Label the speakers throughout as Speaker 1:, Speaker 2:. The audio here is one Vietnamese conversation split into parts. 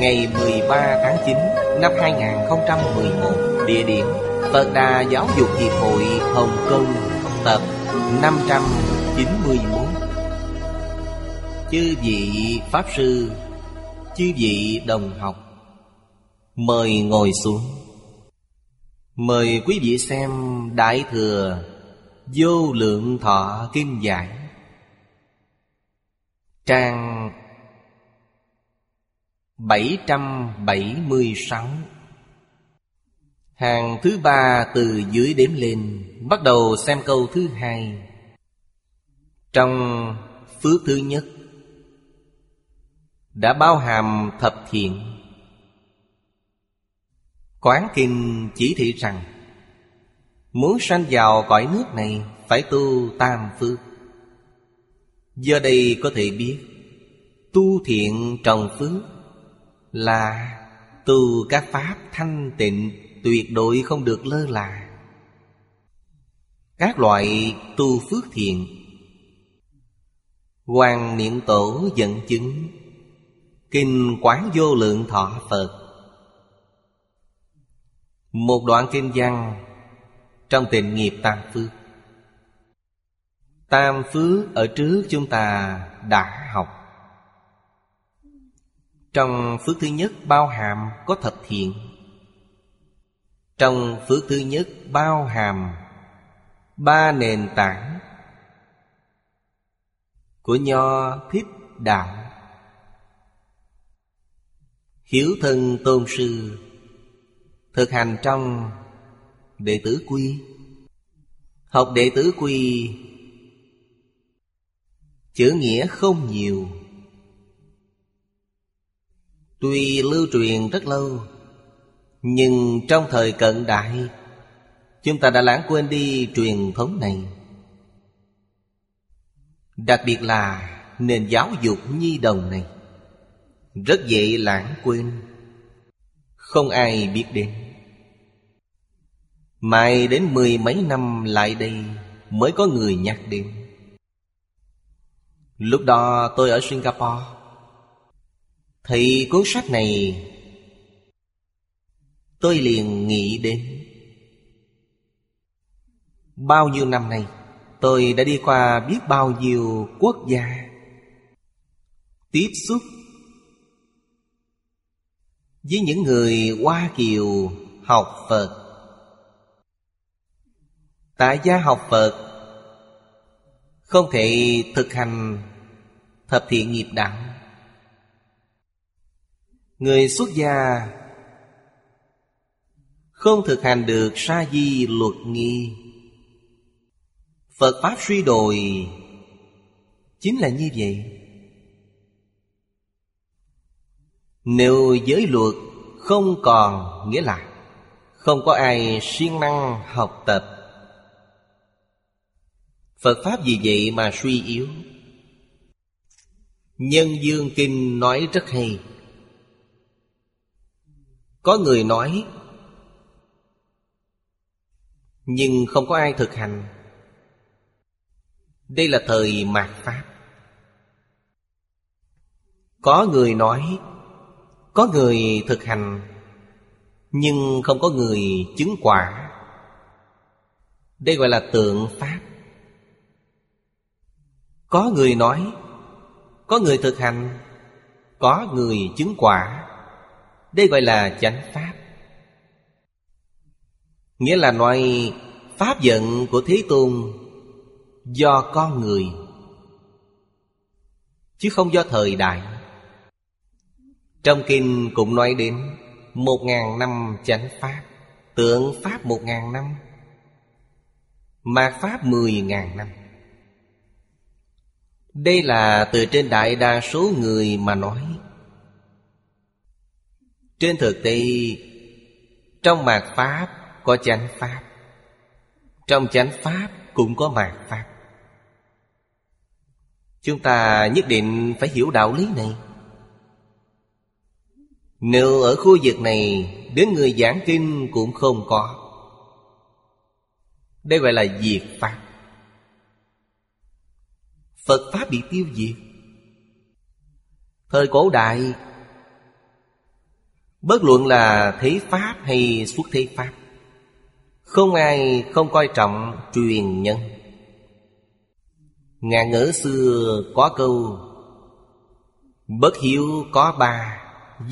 Speaker 1: ngày 13 tháng 9 năm 2011 Địa điểm Phật Đà Giáo dục Hiệp hội Hồng Kông, Tập 591 Chư vị Pháp Sư, Chư vị đồng học, Mời ngồi xuống. Mời quý vị xem Đại Thừa Vô Lượng Thọ kim Giải Trang 776 Hàng thứ ba từ dưới đếm lên, Bắt đầu xem câu thứ hai. Trong phước thứ nhất, Đã bao hàm thập thiện. Quán kinh chỉ thị rằng, Muốn sanh vào cõi nước này Phải tu tam phước. Giờ đây có thể biết, Tu thiện trồng phước là tu các pháp thanh tịnh tuyệt đối không được lơ là. Các loại tu phước thiện Hoàng niệm tổ dẫn chứng, Kinh quán vô lượng thọ Phật. Một đoạn kinh văn Trong tịnh nghiệp tam phước. Tam phước ở trước chúng ta đã học trong phước thứ nhất bao hàm có thập thiện Trong phước thứ nhất bao hàm Ba nền tảng Của Nho Thích Đạo. Hiếu thân tôn sư Thực hành trong đệ tử quy. Học đệ tử quy Chữ nghĩa không nhiều. Tuy lưu truyền rất lâu, Nhưng trong thời cận đại, Chúng ta đã lãng quên đi truyền thống này. Đặc biệt là nền giáo dục nhi đồng này, Rất dễ lãng quên, Không ai biết đến. Mãi đến mười mấy năm lại đây Mới có người nhắc đến. Lúc đó tôi ở Singapore thì cuốn sách này Tôi liền nghĩ đến. Bao nhiêu năm nay, Tôi đã đi qua biết bao nhiêu quốc gia. Tiếp xúc Với những người Hoa Kiều học Phật. Tại gia học Phật Không thể thực hành thập thiện nghiệp đạo. Người xuất gia Không thực hành được sa di luật nghi. Phật Pháp suy đồi Chính là như vậy. Nếu giới luật không còn Nghĩa là Không có ai siêng năng học tập, Phật Pháp vì vậy mà suy yếu. Nhân Dương Kinh nói rất hay có người nói, Nhưng không có ai thực hành. Đây là thời mạt Pháp. Có người nói, Có người thực hành, Nhưng không có người chứng quả. Đây gọi là tượng Pháp. Có người nói, Có người thực hành, Có người chứng quả. Đây gọi là chánh pháp. Nghĩa là nói Pháp giận của Thế Tôn Do con người, Chứ không do thời đại. Trong kinh cũng nói đến Một ngàn năm chánh pháp Tượng pháp một ngàn năm Mạt pháp mười ngàn năm. Đây là từ trên đại đa số người mà nói trên thực tế, Trong mạt pháp có chánh pháp, Trong chánh pháp cũng có mạt pháp. Chúng ta nhất định phải hiểu đạo lý này. Nếu ở khu vực này, Đến người giảng kinh cũng không có. Đây gọi là diệt Pháp. Phật Pháp bị tiêu diệt. Thời cổ đại Bất luận là thế Pháp hay xuất thế Pháp, Không ai không coi trọng truyền nhân. Ngạn ngữ xưa có câu, Bất hiếu có ba,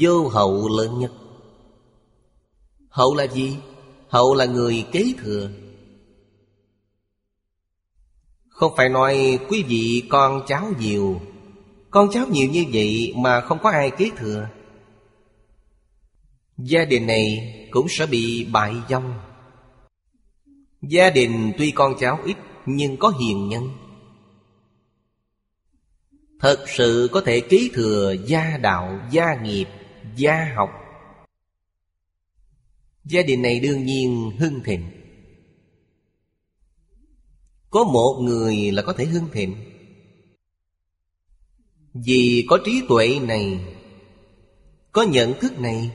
Speaker 1: Vô hậu lớn nhất. Hậu là gì? Hậu là người kế thừa. Không phải nói, quý vị con cháu nhiều, Con cháu nhiều như vậy mà không có ai kế thừa. Gia đình này cũng sẽ bị bại vong. Gia đình tuy con cháu ít nhưng có hiền nhân. Thật sự có thể kế thừa gia đạo, gia nghiệp, gia học. Gia đình này đương nhiên hưng thịnh. Có một người là có thể hưng thịnh. Vì có trí tuệ này Có nhận thức này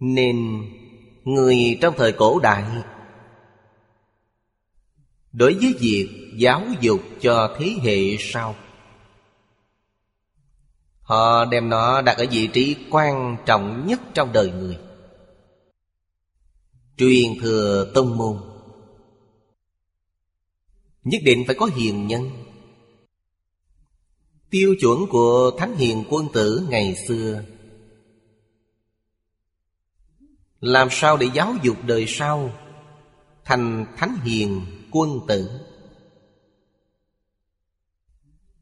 Speaker 1: nên người trong thời cổ đại Đối với việc giáo dục cho thế hệ sau, Họ đem nó đặt ở vị trí quan trọng nhất trong đời người. Truyền thừa tông môn Nhất định phải có hiền nhân. Tiêu chuẩn của Thánh Hiền Quân Tử ngày xưa Làm sao để giáo dục đời sau Thành Thánh Hiền, Quân Tử?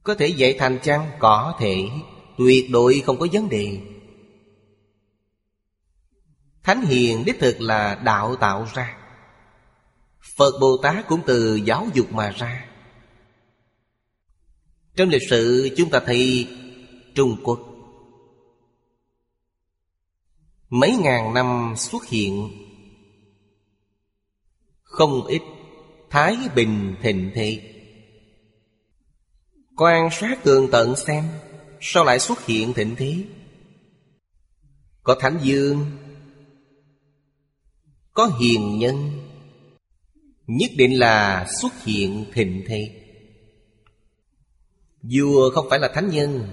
Speaker 1: Có thể dạy thành chăng? Có thể. Tuyệt đối không có vấn đề. Thánh hiền đích thực là đạo tạo ra. Phật Bồ Tát cũng từ giáo dục mà ra. Trong lịch sử, chúng ta thấy Trung Quốc. Mấy ngàn năm xuất hiện. Không ít Thái Bình thịnh thị Quan sát tường tận xem, Sao lại xuất hiện thịnh thế? Có Thánh Dương, Có hiền nhân, Nhất định là xuất hiện thịnh thế. Vua không phải là thánh nhân,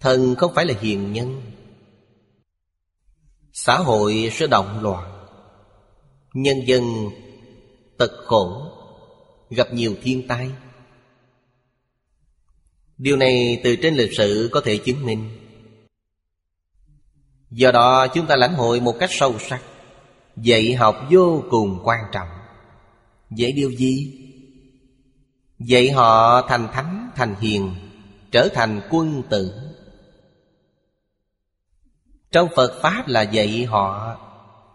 Speaker 1: Thần không phải là hiền nhân. Xã hội sẽ động loạn Nhân dân tật khổ Gặp nhiều thiên tai. Điều này từ trên lịch sử có thể chứng minh. Do đó chúng ta lãnh hội một cách sâu sắc Dạy học vô cùng quan trọng. Dạy điều gì? Dạy họ thành thánh, thành hiền Trở thành quân tử. Trong Phật Pháp là dạy họ.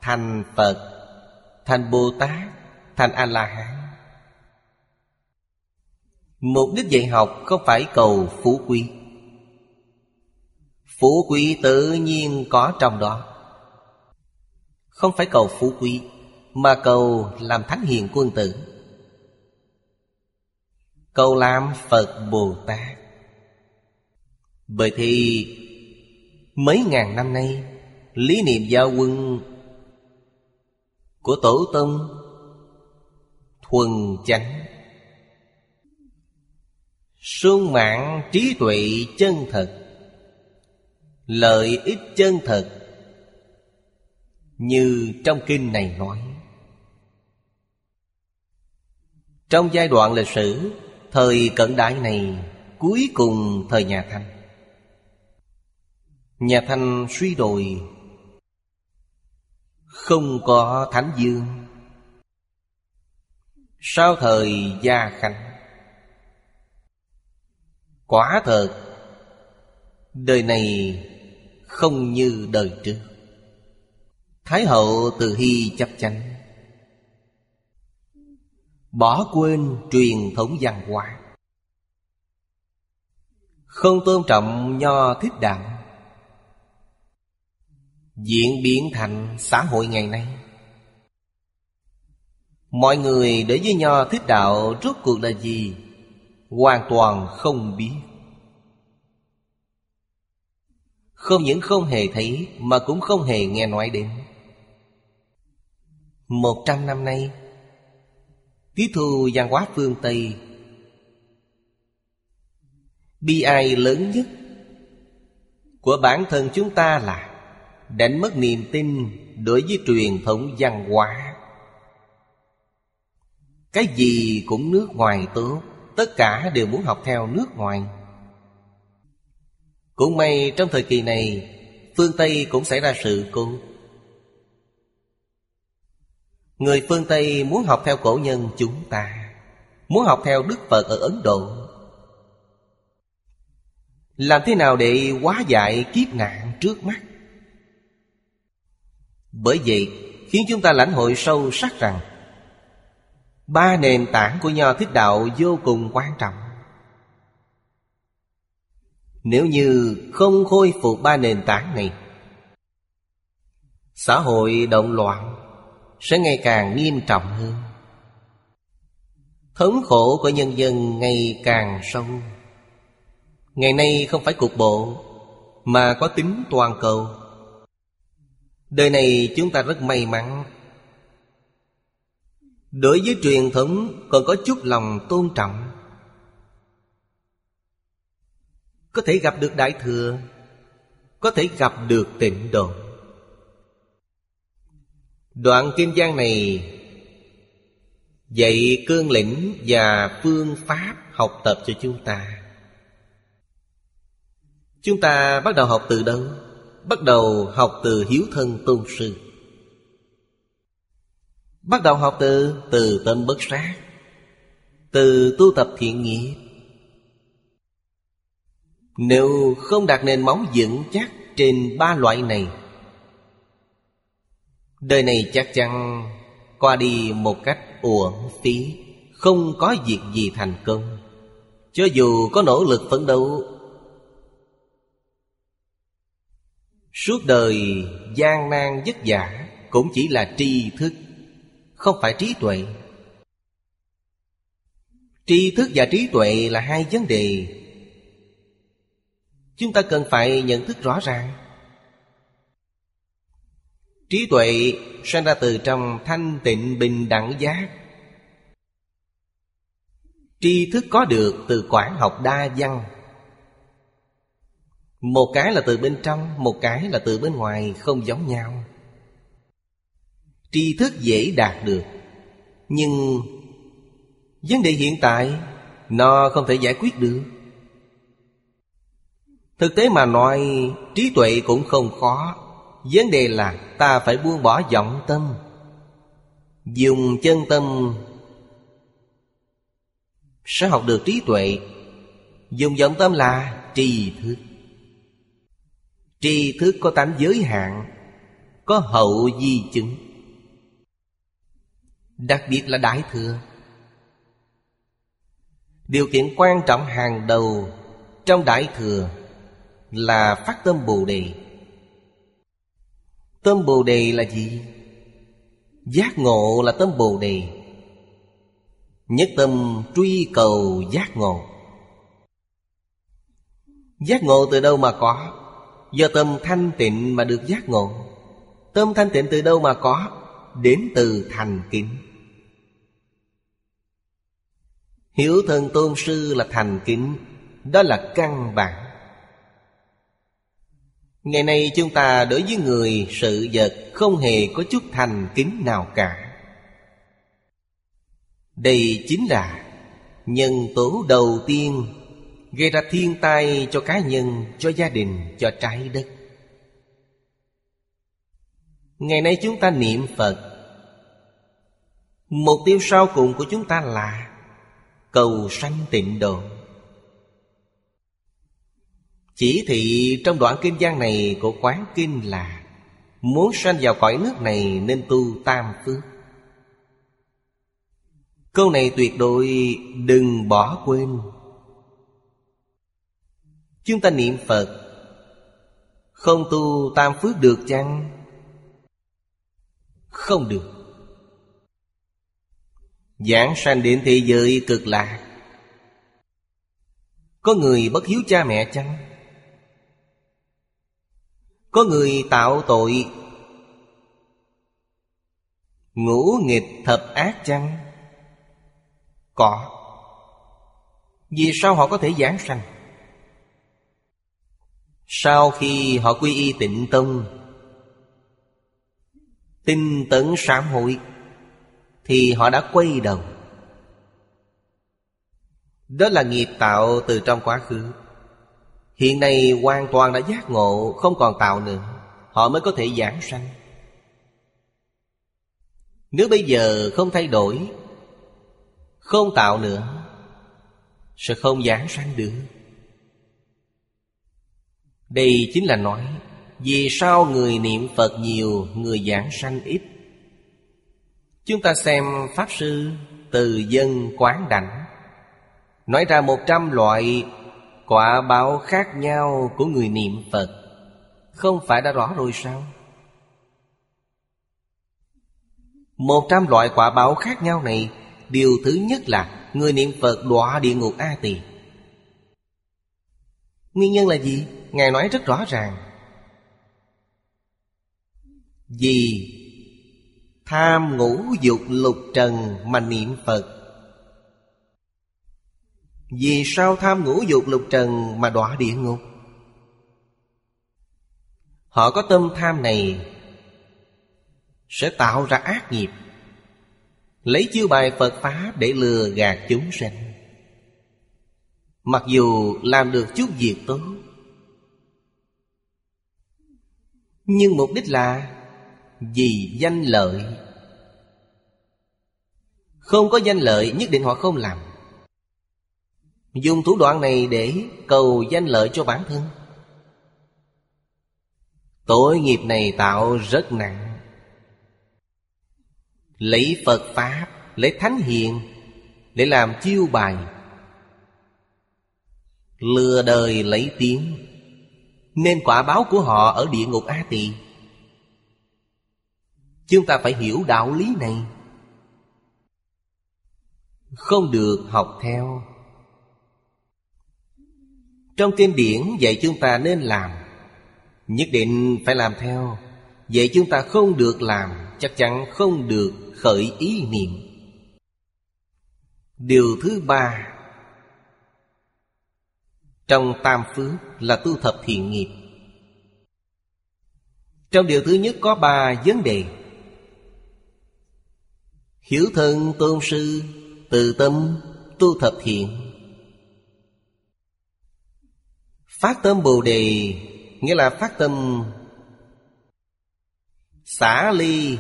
Speaker 1: Thành Phật, Thành Bồ Tát, Thành A-La-Hán. Mục đích dạy học không phải cầu phú quý? Phú quý tự nhiên có trong đó. Không phải cầu phú quý, Mà cầu làm thánh hiền quân tử. Cầu làm Phật Bồ Tát. Bởi thì Mấy ngàn năm nay, Lý niệm giao quân Của Tổ Tông Thuần chánh. Sung mạng trí tuệ chân thật, lợi ích chân thật, như trong kinh này nói. Trong giai đoạn lịch sử, thời cận đại này, cuối cùng thời nhà thanh Nhà Thanh suy đồi. Không có Thánh Dương. Sau thời Gia Khánh? Quả thật, Đời này không như đời trước. Thái hậu từ hy chấp chánh. Bỏ quên truyền thống văn hóa. Không tôn trọng nho thích đạo. Diễn biến thành xã hội ngày nay. Mọi người đối với nho thích đạo rốt cuộc là gì? Hoàn toàn không biết. Không những không hề thấy, Mà cũng không hề nghe nói đến. Một trăm năm nay, Tiếp thu văn hóa phương Tây, Bi ai lớn nhất Của bản thân chúng ta là Đánh mất niềm tin đối với truyền thống văn hóa. Cái gì cũng nước ngoài tốt, Tất cả đều muốn học theo nước ngoài. Cũng may trong thời kỳ này, Phương Tây cũng xảy ra sự cố. Người phương Tây muốn học theo cổ nhân chúng ta, Muốn học theo Đức Phật ở Ấn Độ. Làm thế nào để hóa giải kiếp nạn trước mắt? Bởi vậy khiến chúng ta lãnh hội sâu sắc rằng Ba nền tảng của Nho Thích Đạo vô cùng quan trọng. Nếu như không khôi phục ba nền tảng này, Xã hội động loạn Sẽ ngày càng nghiêm trọng hơn. Thống khổ của nhân dân ngày càng sâu. Ngày nay không phải cục bộ Mà có tính toàn cầu. Đời này chúng ta rất may mắn. Đối với truyền thống, còn có chút lòng tôn trọng. Có thể gặp được Đại Thừa, Có thể gặp được tịnh độ. Đoạn Kim Giang này Dạy cương lĩnh và phương pháp học tập cho chúng ta. Chúng ta bắt đầu học từ đâu? Bắt đầu học từ hiếu thân tôn sư. Bắt đầu học từ từ tâm bất sát, Từ tu tập thiện nghiệp. Nếu không đặt nền móng vững chắc trên ba loại này, Đời này chắc chắn qua đi một cách uổng phí, Không có việc gì thành công. Cho dù có nỗ lực phấn đấu Suốt đời, gian nan vất vả Cũng chỉ là tri thức, Không phải trí tuệ. Tri thức và trí tuệ là hai vấn đề. Chúng ta cần phải nhận thức rõ ràng. Trí tuệ sinh ra từ trong thanh tịnh bình đẳng giác. Tri thức có được từ quản học đa văn. Một cái là từ bên trong, Một cái là từ bên ngoài, Không giống nhau. Tri thức dễ đạt được, Nhưng Vấn đề hiện tại, Nó không thể giải quyết được. Thực tế mà nói, Trí tuệ cũng không khó. Vấn đề là ta phải buông bỏ vọng tâm, Dùng chân tâm Sẽ học được trí tuệ. Dùng vọng tâm là tri thức. Tri thức có tánh giới hạn, Có hậu di chứng. Đặc biệt là Đại Thừa. Điều kiện quan trọng hàng đầu Trong Đại Thừa là phát tâm Bồ Đề. Tâm Bồ Đề là gì? Giác ngộ là tâm Bồ Đề. Nhất tâm truy cầu giác ngộ. Giác ngộ từ đâu mà có? Do tâm thanh tịnh mà được giác ngộ. Tâm thanh tịnh từ đâu mà có? Đến từ thành kính. Hiểu thần tôn sư là thành kính, Đó là căn bản. Ngày nay chúng ta đối với người sự vật Không hề có chút thành kính nào cả. Đây chính là Nhân tố đầu tiên Gây ra thiên tai cho cá nhân Cho gia đình, cho trái đất. Ngày nay chúng ta niệm Phật. Mục tiêu sau cùng của chúng ta là Cầu sanh tịnh độ. Chỉ thị trong đoạn kinh văn này của Quán Kinh là Muốn sanh vào cõi nước này nên tu tam phước. Câu này tuyệt đối đừng bỏ quên. Chúng ta niệm Phật Không tu tam phước được chăng? Không được Giảng sanh đến thế giới cực lạc Có người bất hiếu cha mẹ chăng? Có người tạo tội Ngũ nghịch thập ác chăng? Có Vì sao họ có thể giảng sanh? Sau khi họ quy y tịnh tông, Tinh tấn sám hội Thì họ đã quay đầu. Đó là nghiệp tạo từ trong quá khứ. Hiện nay hoàn toàn đã giác ngộ, Không còn tạo nữa. Họ mới có thể giảng sanh. Nếu bây giờ không thay đổi, Không tạo nữa, Sẽ không giảng sanh được. Đây chính là nói, Vì sao người niệm Phật nhiều, Người giảng sanh ít Chúng ta xem Pháp Sư Từ dân quán đảnh, Nói ra một trăm loại Quả báo khác nhau của người niệm Phật Không phải đã rõ rồi sao? Một trăm loại quả báo khác nhau này, Điều thứ nhất là Người niệm Phật đọa địa ngục A Tỳ Nguyên nhân là gì? Ngài nói rất rõ ràng. Vì Tham ngũ dục lục trần mà niệm Phật. Vì sao tham ngũ dục lục trần mà đọa địa ngục? Họ có tâm tham này Sẽ tạo ra ác nghiệp. Lấy chiêu bài Phật Pháp để lừa gạt chúng sanh, Mặc dù làm được chút việc tốt Nhưng mục đích là Vì danh lợi. Không có danh lợi, nhất định họ không làm. Dùng thủ đoạn này để cầu danh lợi cho bản thân. Tội nghiệp này tạo rất nặng. Lấy Phật Pháp, Lấy Thánh Hiền, Để làm chiêu bài. Lừa đời lấy tiếng. Nên quả báo của họ ở địa ngục A Tỳ. Chúng ta phải hiểu đạo lý này. Không được học theo. Trong kinh điển, dạy chúng ta nên làm. Nhất định phải làm theo. Vậy chúng ta không được làm, Chắc chắn không được khởi ý niệm. Điều thứ ba trong tam phước là tu thập thiện nghiệp. Trong điều thứ nhất có ba vấn đề. Hiểu thân tôn sư, Từ tâm tu thập thiện. Phát tâm Bồ Đề, Nghĩa là phát tâm Xả ly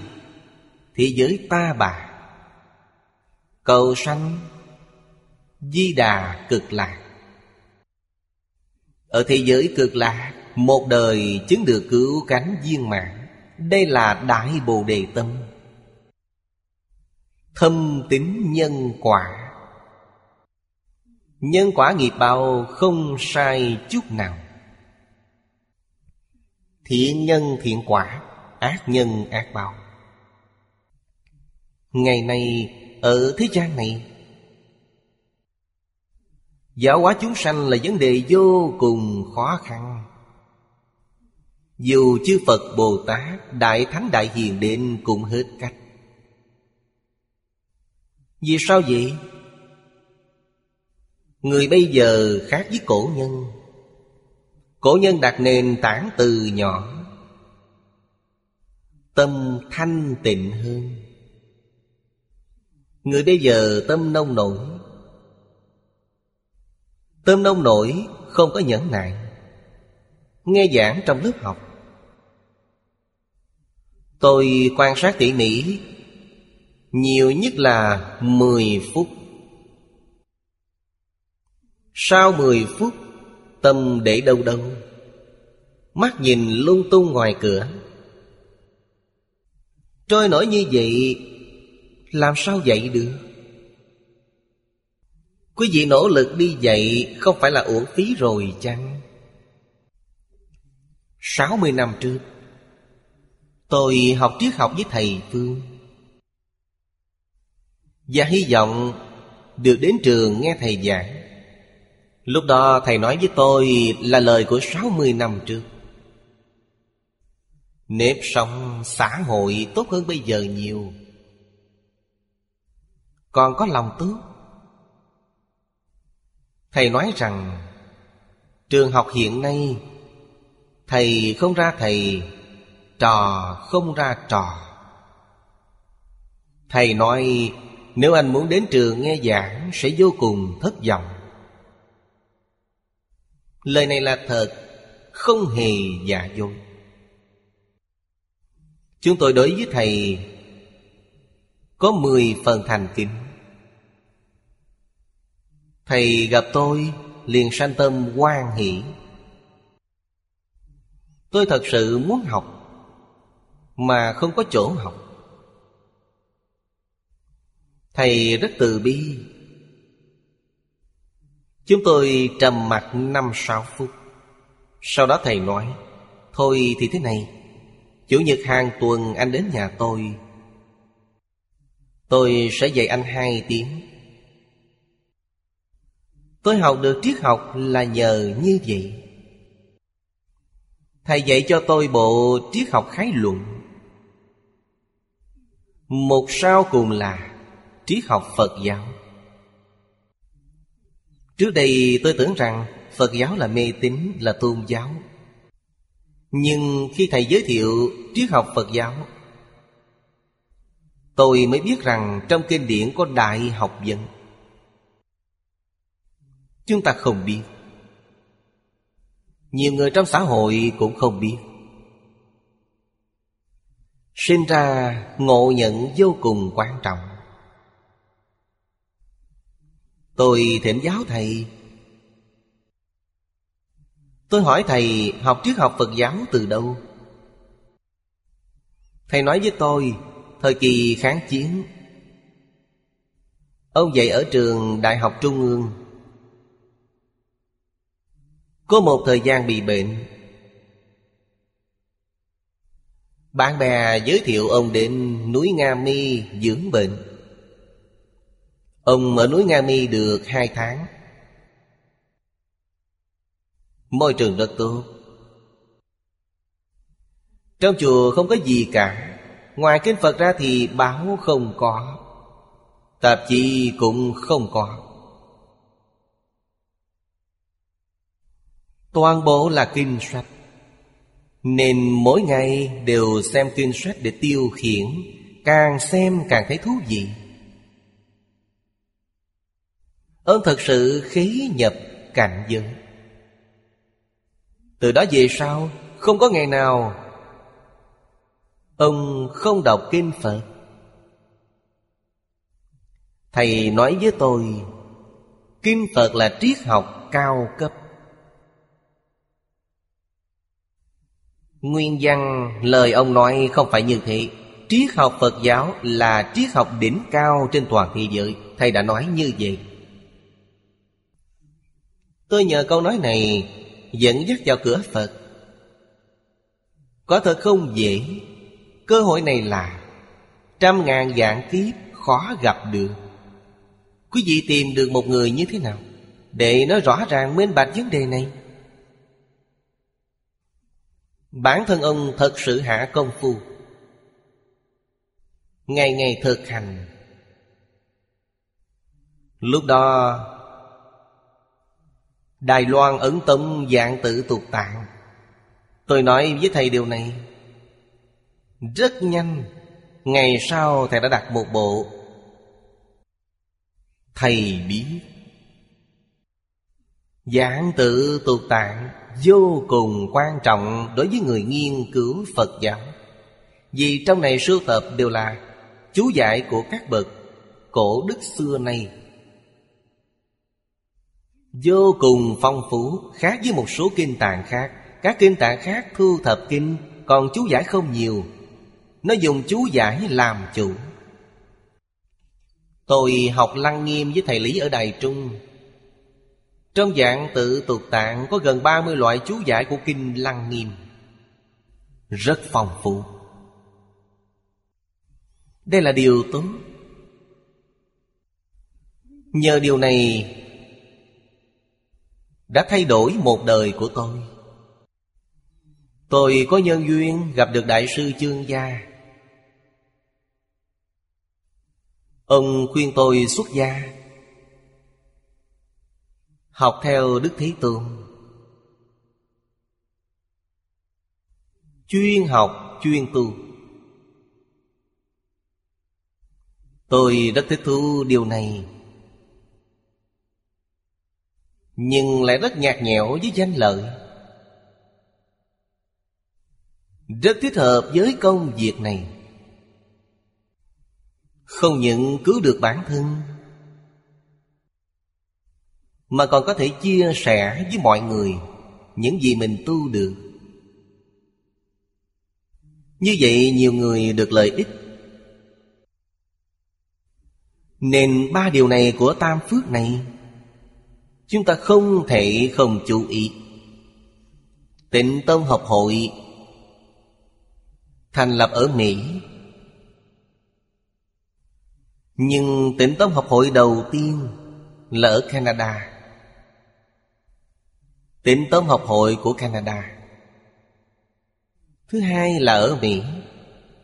Speaker 1: Thế giới ta bà. Cầu sanh, Di đà cực lạc. Ở thế giới cực lạc, Một đời chứng được cứu cánh viên mạng Đây là Đại Bồ Đề Tâm. Thâm tính nhân quả. Nhân quả nghiệp báo không sai chút nào. Thiện nhân thiện quả, Ác nhân ác báo. Ngày nay, ở thế gian này Giáo hóa chúng sanh là vấn đề vô cùng khó khăn. Dù chư Phật Bồ Tát, Đại Thánh Đại Hiền đến cũng hết cách. Vì sao vậy? Người bây giờ khác với cổ nhân. Cổ nhân đặt nền tảng từ nhỏ. Tâm thanh tịnh hơn. Người bây giờ tâm nông nổi tôm nông nổi, không có nhẫn nại. Nghe giảng trong lớp học. Tôi quan sát tỉ mỉ, Nhiều nhất là 10 phút. Sau 10 phút, Tâm để đâu đâu. Mắt nhìn lung tung ngoài cửa. Trôi nổi như vậy, Làm sao dậy được? Quý vị nỗ lực đi dạy Không phải là uổng phí rồi chăng? 60 năm trước, Tôi học triết học với thầy Phương. Và hy vọng được đến trường nghe thầy giảng. Lúc đó thầy nói với tôi là lời của 60 năm trước. Nếp sống xã hội tốt hơn bây giờ nhiều. Còn có lòng tốt Thầy nói rằng, Trường học hiện nay, Thầy không ra thầy, Trò không ra trò. Thầy nói, Nếu anh muốn đến trường nghe giảng Sẽ vô cùng thất vọng. Lời này là thật, Không hề giả dối. Chúng tôi đối với thầy Có mười phần thành kính. Thầy gặp tôi, liền sanh tâm quan hỷ. Tôi thật sự muốn học, Mà không có chỗ học. Thầy rất từ bi. Chúng tôi trầm mặt năm sáu phút. Sau đó thầy nói, Thôi thì thế này, Chủ nhật hàng tuần anh đến nhà tôi. Tôi sẽ dạy anh hai tiếng. Tôi học được triết học là nhờ như vậy. Thầy dạy cho tôi bộ triết học khái luận. Một sao cùng là triết học Phật giáo. Trước đây tôi tưởng rằng Phật giáo là mê tín, là tôn giáo. Nhưng khi thầy giới thiệu triết học Phật giáo Tôi mới biết rằng trong kinh điển có đại học vấn. Chúng ta không biết. Nhiều người trong xã hội cũng không biết. Sinh ra ngộ nhận vô cùng quan trọng. Tôi thỉnh giáo thầy. Tôi hỏi thầy, học triết học Phật giáo từ đâu? Thầy nói với tôi, Thời kỳ kháng chiến. Ông dạy ở trường Đại học Trung ương. Có một thời gian bị bệnh. Bạn bè giới thiệu ông đến núi Nga Mi dưỡng bệnh. Ông ở núi Nga Mi được hai tháng. Môi trường rất tốt. Trong chùa không có gì cả. Ngoài kinh Phật ra thì báo không có. Tạp chí cũng không có. Toàn bộ là kinh sách Nên mỗi ngày đều xem kinh sách để tiêu khiển, Càng xem càng thấy thú vị. Ơn thật sự khí nhập cảnh giới. Từ đó về sau, Không có ngày nào Ông không đọc kinh Phật. Thầy nói với tôi, Kinh Phật là triết học cao cấp. Nguyên văn, lời ông nói không phải như thế. Triết học Phật giáo là triết học đỉnh cao trên toàn thế giới. Thầy đã nói như vậy. Tôi nhờ câu nói này dẫn dắt vào cửa Phật. Có thật không dễ? Cơ hội này là Trăm ngàn dạng kiếp khó gặp được. Quý vị tìm được một người như thế nào Để nói rõ ràng minh bạch vấn đề này? Bản thân ông thật sự hạ công phu. Ngày ngày thực hành. Lúc đó, Đài Loan ấn tâm dạng tự tục tạng. Tôi nói với thầy điều này. Rất nhanh, Ngày sau thầy đã đặt một bộ. Thầy biết. Giảng tự tục tạng vô cùng quan trọng đối với người nghiên cứu Phật giáo. Vì trong này sưu tập đều là Chú giải của các bậc Cổ đức xưa nay. Vô cùng phong phú, Khác với một số kinh tạng khác. Các kinh tạng khác thu thập kinh, Còn chú giải không nhiều. Nó dùng chú giải làm chủ. Tôi học lăng nghiêm với thầy Lý ở Đài Trung. Trong dạng tự tục tạng Có gần 30 loại chú giải của kinh lăng nghiêm. Rất phong phú. Đây là điều tốt. Nhờ điều này Đã thay đổi một đời của tôi. Tôi có nhân duyên gặp được Đại sư Chương Gia. Ông khuyên tôi xuất gia. Học theo Đức Thế Tôn. Chuyên học, chuyên tu. Tôi rất thích thú điều này. Nhưng lại rất nhạt nhẽo với danh lợi. Rất thích hợp với công việc này. Không những cứu được bản thân mà còn có thể chia sẻ với mọi người Những gì mình tu được. Như vậy nhiều người được lợi ích. Nên ba điều này của tam phước này, Chúng ta không thể không chú ý. Tịnh Tông Học Hội Thành lập ở Mỹ. Nhưng Tịnh Tông Học Hội đầu tiên Là ở Canada. Tịnh Tông Học Hội của Canada. Thứ hai là ở Mỹ.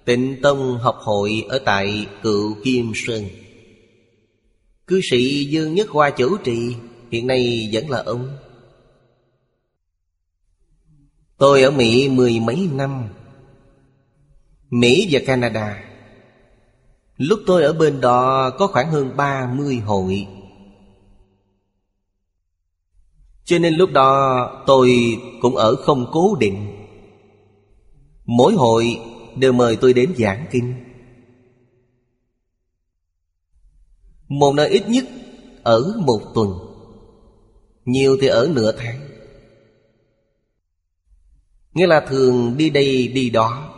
Speaker 1: Tịnh Tông Học Hội ở tại Cựu Kim Sơn. Cư sĩ Dương Nhất Hoa chủ trì, Hiện nay vẫn là ông. Tôi ở Mỹ mười mấy năm. Mỹ và Canada. Lúc tôi ở bên đó có khoảng hơn ba mươi hội. Cho nên lúc đó tôi cũng ở không cố định. Mỗi hội đều mời tôi đến giảng kinh. Một nơi ít nhất ở một tuần, Nhiều thì ở nửa tháng. Nghĩa là thường đi đây đi đó.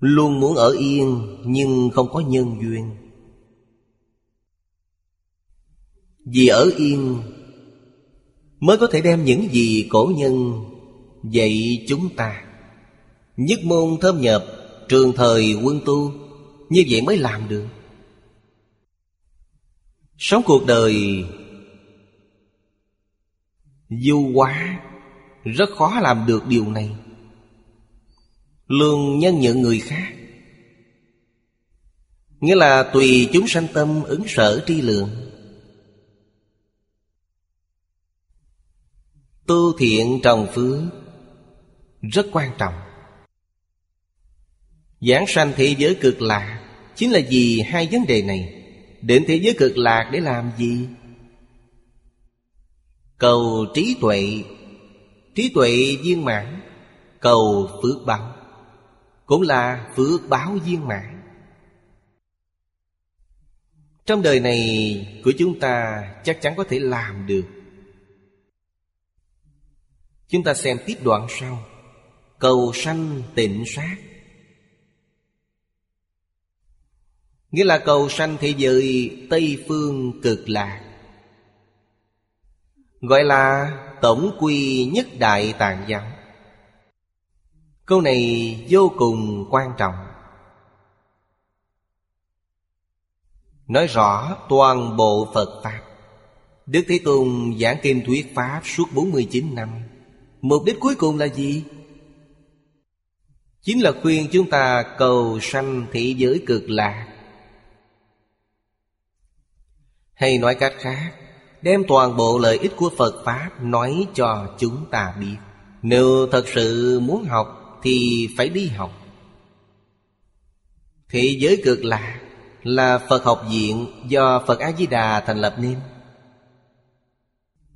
Speaker 1: Luôn muốn ở yên nhưng không có nhân duyên. Vì ở yên Mới có thể đem những gì cổ nhân dạy chúng ta. Nhất môn thâm nhập Trường thời quân tu, Như vậy mới làm được. Sống cuộc đời Du quá Rất khó làm được điều này. Lương nhân nhượng người khác, Nghĩa là tùy chúng sanh tâm ứng sở tri lượng. Tu thiện trồng phước. Rất quan trọng. Giảng sanh thế giới cực lạc Chính là vì hai vấn đề này. Đến thế giới cực lạc để làm gì? Cầu trí tuệ. Trí tuệ viên mãn, Cầu phước báo. Cũng là phước báo viên mãn. Trong đời này của chúng ta chắc chắn có thể làm được Chúng ta xem tiếp đoạn sau. Cầu sanh tịnh sát. Nghĩa là cầu sanh thế giới Tây Phương cực lạc. Gọi là tổng quy nhất đại tạng giáo. Câu này vô cùng quan trọng. Nói rõ toàn bộ Phật Pháp. Đức Thế Tôn giảng kinh thuyết Pháp suốt 49 năm. Mục đích cuối cùng là gì? Chính là khuyên chúng ta cầu sanh thị giới cực lạc. Hay nói cách khác, Đem toàn bộ lợi ích của Phật Pháp Nói cho chúng ta biết. Nếu thật sự muốn học, Thì phải đi học. Thị giới cực lạc Là Phật học viện Do Phật A-di-đà thành lập nên.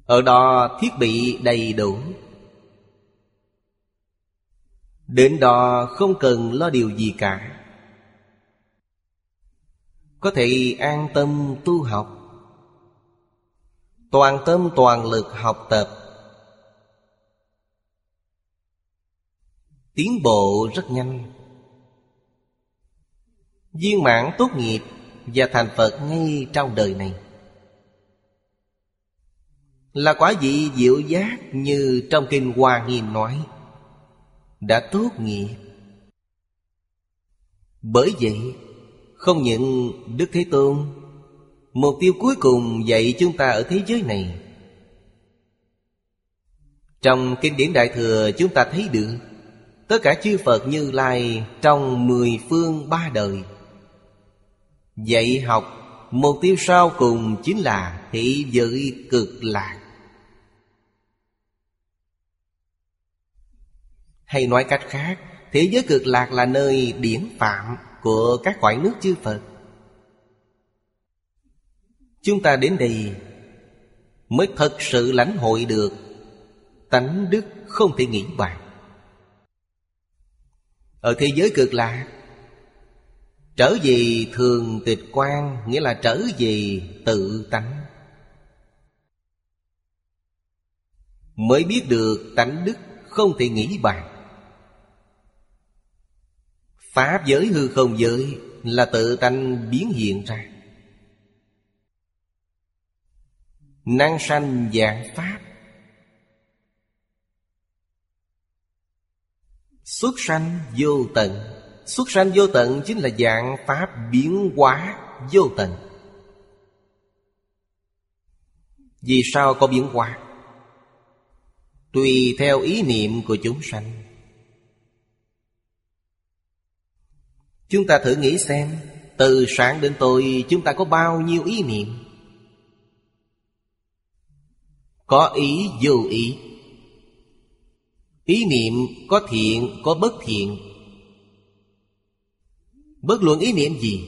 Speaker 1: Ở đó thiết bị đầy đủ. Đến đó không cần lo điều gì cả. Có thể an tâm tu học. Toàn tâm toàn lực học tập. Tiến bộ rất nhanh. Viên mãn tốt nghiệp Và thành Phật ngay trong đời này. Là quả vị diệu giác Như trong Kinh Hoa Nghiêm nói. Đã tốt nghiệp. Bởi vậy, Không những Đức Thế Tôn, Mục tiêu cuối cùng dạy chúng ta ở thế giới này. Trong Kinh điển Đại Thừa, chúng ta thấy được, Tất cả chư Phật Như Lai trong mười phương ba đời, Dạy học Mục tiêu sau cùng chính là thị giới cực lạc. Hay nói cách khác, Thế giới cực lạc là nơi điển phạm Của các cõi nước chư Phật. Chúng ta đến đây Mới thật sự lãnh hội được Tánh đức không thể nghĩ bàn. Ở thế giới cực lạc, Trở về thường tịch quan Nghĩa là trở về tự tánh. Mới biết được tánh đức không thể nghĩ bàn. Pháp giới hư không giới Là tự tánh biến hiện ra. Năng sanh dạng Pháp. Xuất sanh vô tận. Xuất sanh vô tận chính là dạng Pháp biến hóa vô tận. Vì sao có biến hóa? Tùy theo ý niệm của chúng sanh. Chúng ta thử nghĩ xem, Từ sáng đến tối chúng ta có bao nhiêu ý niệm? Có ý vô ý. Ý niệm có thiện, có bất thiện. Bất luận ý niệm gì.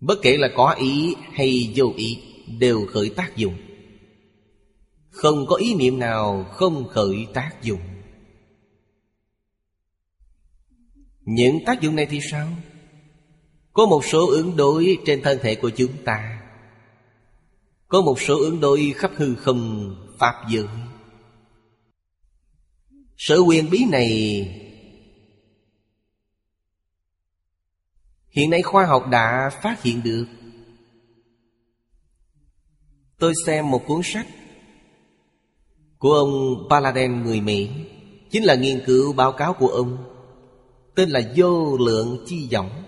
Speaker 1: Bất kể là có ý hay vô ý, Đều khởi tác dụng. Không có ý niệm nào không khởi tác dụng. Những tác dụng này thì sao? Có một số ứng đối trên thân thể của chúng ta. Có một số ứng đối khắp hư không, Pháp giới. Sự quyền bí này, Hiện nay khoa học đã phát hiện được. Tôi xem một cuốn sách Của ông Paladin người Mỹ, Chính là nghiên cứu báo cáo của ông. Tên là vô lượng chi vọng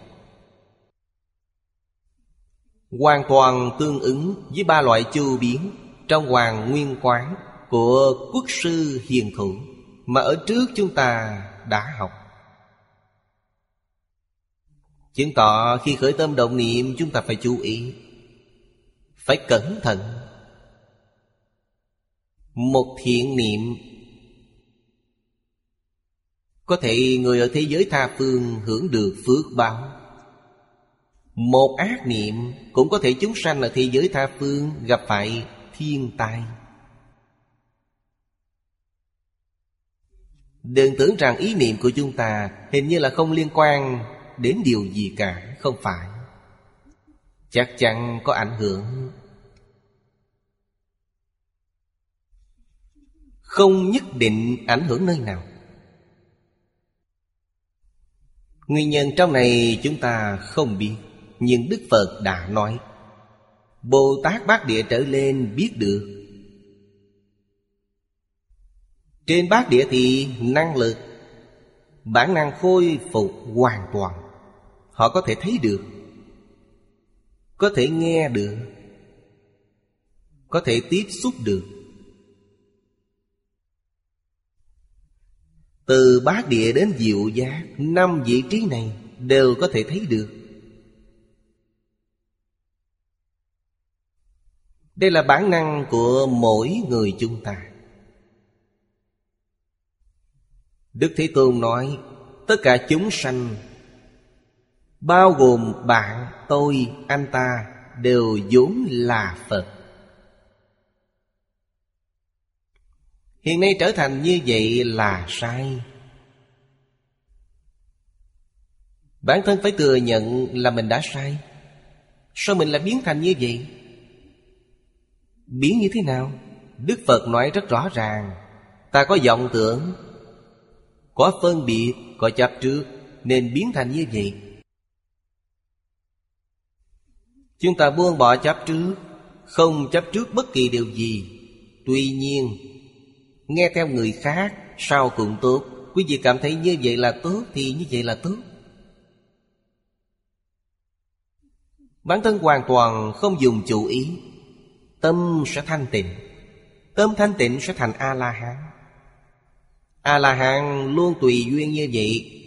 Speaker 1: Hoàn toàn tương ứng với ba loại chu biến Trong hoàng nguyên quán Của quốc sư hiền thủ Mà ở trước chúng ta đã học. Chứng tỏ khi khởi tâm động niệm, Chúng ta phải chú ý, Phải cẩn thận. Một thiện niệm có thể người ở thế giới tha phương hưởng được phước báo. Một ác niệm cũng có thể chúng sanh ở thế giới tha phương gặp phải thiên tai. Đừng tưởng rằng ý niệm của chúng ta hình như là không liên quan đến điều gì cả, Không phải. Chắc chắn có ảnh hưởng. Không nhất định ảnh hưởng nơi nào. Nguyên nhân trong này chúng ta không biết, Nhưng Đức Phật đã nói. Bồ Tát Bát Địa trở lên biết được. Trên bát địa thì năng lực, Bản năng khôi phục hoàn toàn, Họ có thể thấy được, Có thể nghe được, Có thể tiếp xúc được. Từ bát địa đến diệu giác Năm vị trí này đều có thể thấy được. Đây là bản năng của mỗi người chúng ta. Đức Thế Tôn nói Tất cả chúng sanh Bao gồm bạn, tôi, anh ta Đều vốn là Phật. Hiện nay trở thành như vậy là sai. Bản thân phải thừa nhận là mình đã sai. Sao mình lại biến thành như vậy? Biến như thế nào? Đức Phật nói rất rõ ràng. Ta có vọng tưởng, Có phân biệt, Có chấp trước, Nên biến thành như vậy. Chúng ta buông bỏ chấp trước, Không chấp trước bất kỳ điều gì. Tuy nhiên Nghe theo người khác, Sao cũng tốt. Quý vị cảm thấy như vậy là tốt Thì như vậy là tốt. Bản thân hoàn toàn không dùng chủ ý. Tâm sẽ thanh tịnh. Tâm thanh tịnh sẽ thành A-la-hán. A-la-hán luôn tùy duyên như vậy.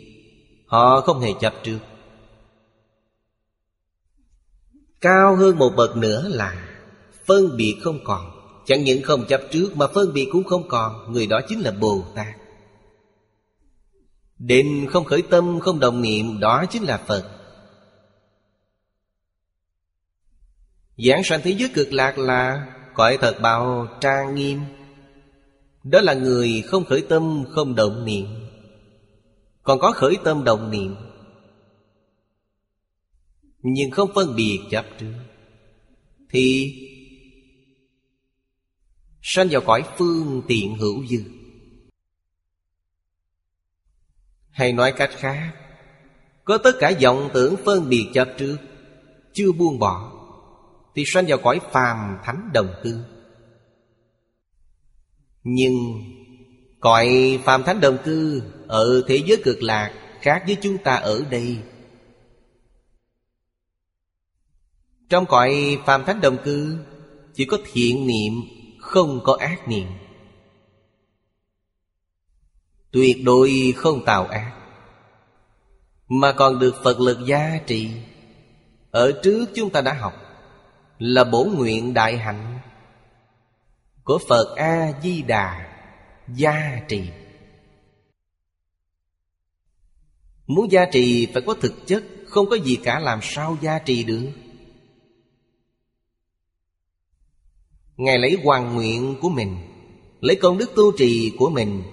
Speaker 1: Họ không hề chấp trước. Cao hơn một bậc nữa là Phân biệt không còn. Chẳng những không chấp trước mà phân biệt cũng không còn, Người đó chính là Bồ Tát. Định không khởi tâm, không đồng niệm, Đó chính là Phật. Giảng sanh thế giới cực lạc là, Cõi thật bào trang nghiêm. Đó là người không khởi tâm, không động niệm. Còn có khởi tâm động niệm. Nhưng không phân biệt chấp trước. Thì Sanh vào cõi phương tiện hữu dư. Hay nói cách khác, Có tất cả vọng tưởng phân biệt chấp trước, Chưa buông bỏ, thì sanh vào cõi phàm thánh đồng cư Nhưng Cõi phàm thánh đồng cư Ở thế giới cực lạc Khác với chúng ta ở đây. Trong cõi phàm thánh đồng cư Chỉ có thiện niệm không có ác niệm Tuyệt đối không tạo ác Mà còn được Phật lực gia trị Ở trước chúng ta đã học là bổ nguyện đại hạnh của Phật A Di Đà gia trì. Muốn gia trì phải có thực chất, không có gì cả làm sao gia trì được. Ngài lấy hoàn nguyện của mình, lấy công đức tu trì của mình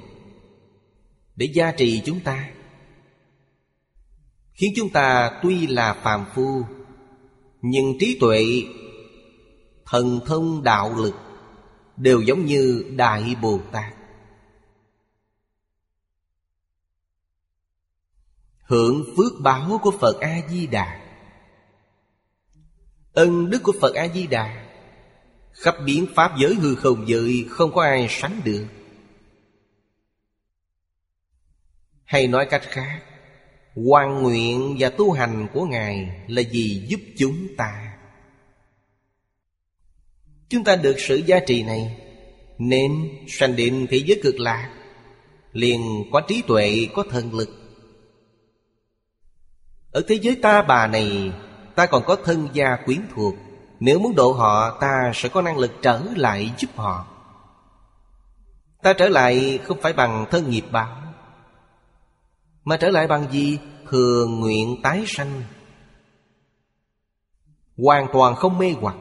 Speaker 1: để gia trì chúng ta. Khiến chúng ta tuy là phàm phu nhưng trí tuệ thần thông đạo lực đều giống như đại bồ tát hưởng phước báo của phật a di đà ân đức của phật a di đà khắp biến pháp giới hư không giới không có ai sánh được. Hay nói cách khác Hoàn nguyện và tu hành của Ngài là gì giúp chúng ta. Chúng ta được sự giá trị này Nên sanh định thế giới cực lạc Liền có trí tuệ, có thần lực. Ở thế giới ta bà này Ta còn có thân gia quyến thuộc nếu muốn độ họ, Ta sẽ có năng lực trở lại giúp họ. Ta trở lại không phải bằng thân nghiệp báo, Mà trở lại bằng gì? Thường nguyện tái sanh. Hoàn toàn không mê hoặc.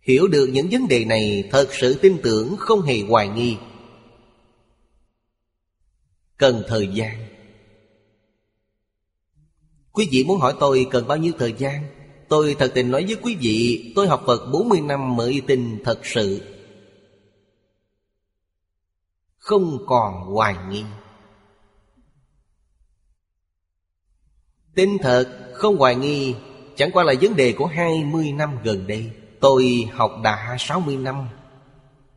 Speaker 1: Hiểu được những vấn đề này, Thật sự tin tưởng không hề hoài nghi. Cần thời gian. Quý vị muốn hỏi tôi cần bao nhiêu thời gian? Tôi thật tình nói với quý vị, Tôi học Phật 40 năm mới tin thật sự. Không còn hoài nghi. Tin thật, không hoài nghi, Chẳng qua là vấn đề của 20 năm gần đây. Tôi học đã 60 năm.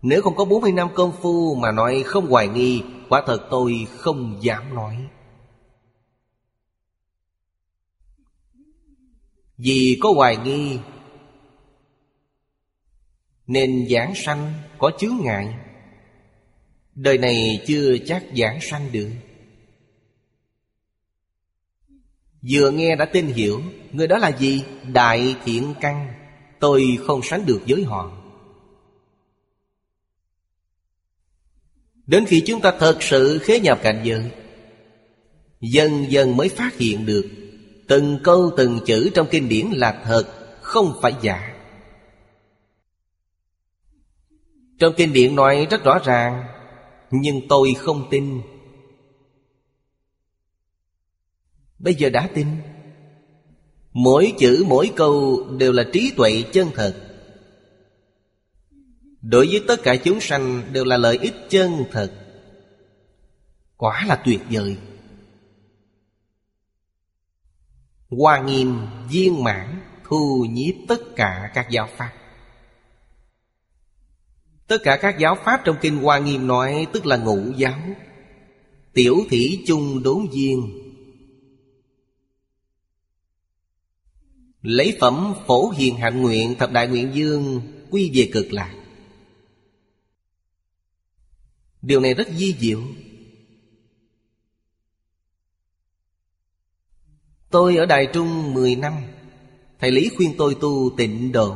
Speaker 1: Nếu không có 40 năm công phu mà nói không hoài nghi, Quả thật tôi không dám nói. Vì có hoài nghi, Nên giảng sanh có chướng ngại. Đời này chưa chắc giảng sanh được. Vừa nghe đã tin hiểu, Người đó là gì? Đại thiện căn, Tôi không sánh được với họ. Đến khi chúng ta thật sự khế nhập cảnh giới, Dần dần mới phát hiện được Từng câu từng chữ trong kinh điển là thật, Không phải giả. Trong kinh điển nói rất rõ ràng, Nhưng tôi không tin. Bây giờ đã tin. Mỗi chữ, mỗi câu đều là trí tuệ chân thật. Đối với tất cả chúng sanh đều là lợi ích chân thật. Quả là tuyệt vời. Hoa nghiêm, viên mãn, thu nhiếp tất cả các giáo pháp. Tất cả các giáo pháp trong Kinh Hoa Nghiêm nói, Tức là ngũ giáo. Tiểu thủy chung đốn viên. Lấy phẩm phổ hiền hạnh nguyện Thập đại nguyện dương, Quy về cực lạc. Điều này rất di diệu. Tôi ở Đài Trung 10 năm. Thầy Lý khuyên tôi tu tịnh độ.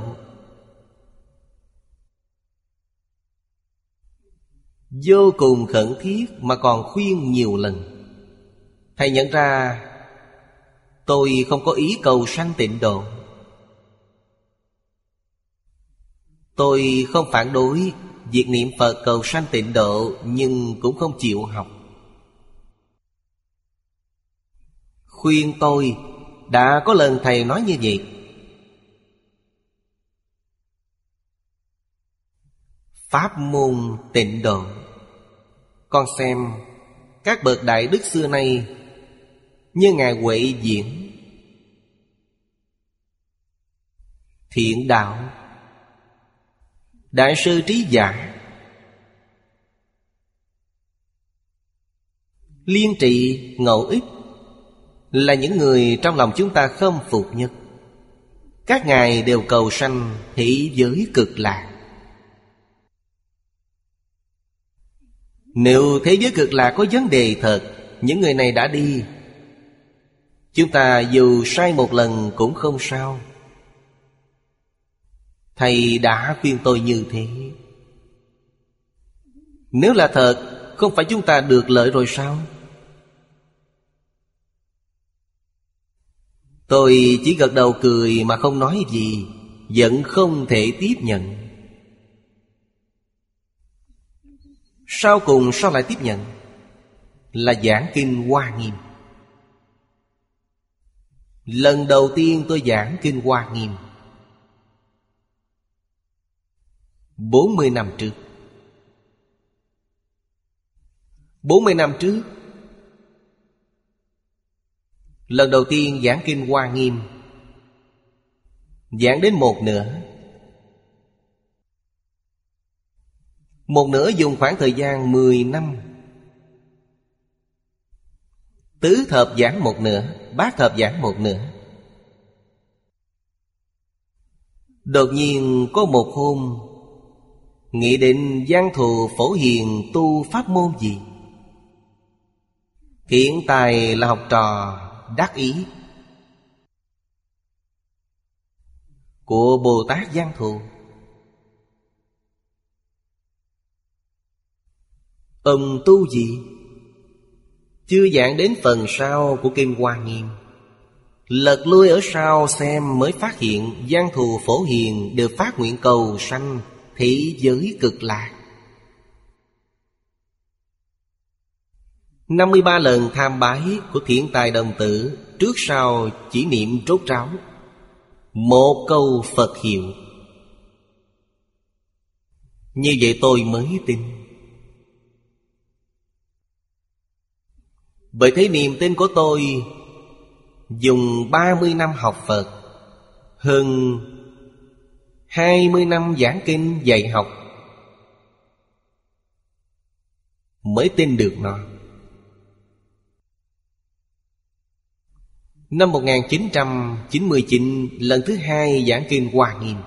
Speaker 1: Vô cùng khẩn thiết mà còn khuyên nhiều lần. Thầy nhận ra, Tôi không có ý cầu sanh tịnh độ. Tôi không phản đối Việc niệm Phật cầu sanh tịnh độ Nhưng cũng không chịu học. Khuyên tôi, Đã có lần thầy nói như vậy. Pháp môn tịnh độ. Con xem Các bậc đại đức xưa nay Như Ngài Huệ Diễn Thiện đạo. Đại sư Trí Giả Liên trị ngẫu ích. Là những người trong lòng chúng ta khâm phục nhất. Các ngài đều cầu sanh thị giới cực lạc. Nếu thế giới cực lạc có vấn đề thật, Những người này đã đi. Chúng ta dù sai một lần cũng không sao. Thầy đã khuyên tôi như thế. Nếu là thật, Không phải chúng ta được lợi rồi sao? Tôi chỉ gật đầu cười mà không nói gì, Vẫn không thể tiếp nhận. Sau cùng sao lại tiếp nhận? Là giảng kinh Hoa Nghiêm. Lần đầu tiên tôi giảng kinh Hoa Nghiêm. 40 năm trước. 40 năm trước Lần đầu tiên giảng kinh Hoa Nghiêm. Giảng đến một nửa. Một nửa dùng khoảng thời gian 10 năm. Tứ thập giảng một nửa, Bát thập giảng một nửa. Đột nhiên có một hôm Nghĩ định giang thù phổ hiền tu pháp môn gì? Hiện tài là học trò đắc ý. Của Bồ Tát Giang Thù. Ông tu gì? Chưa giảng đến phần sau của Kim Hoa Nghiêm. Lật lui ở sau xem mới phát hiện Giang thù phổ hiền đều phát nguyện cầu sanh Thị giới cực lạc. 53 lần tham bái của thiện tài đồng tử, Trước sau chỉ niệm trốt tráo. Một câu Phật hiệu. Như vậy tôi mới tin. Bởi thế niềm tin của tôi Dùng 30 năm học Phật, Hơn 20 năm giảng kinh dạy học Mới tin được nó. Năm 1999 lần thứ hai giảng kinh Hoa Nghiêm.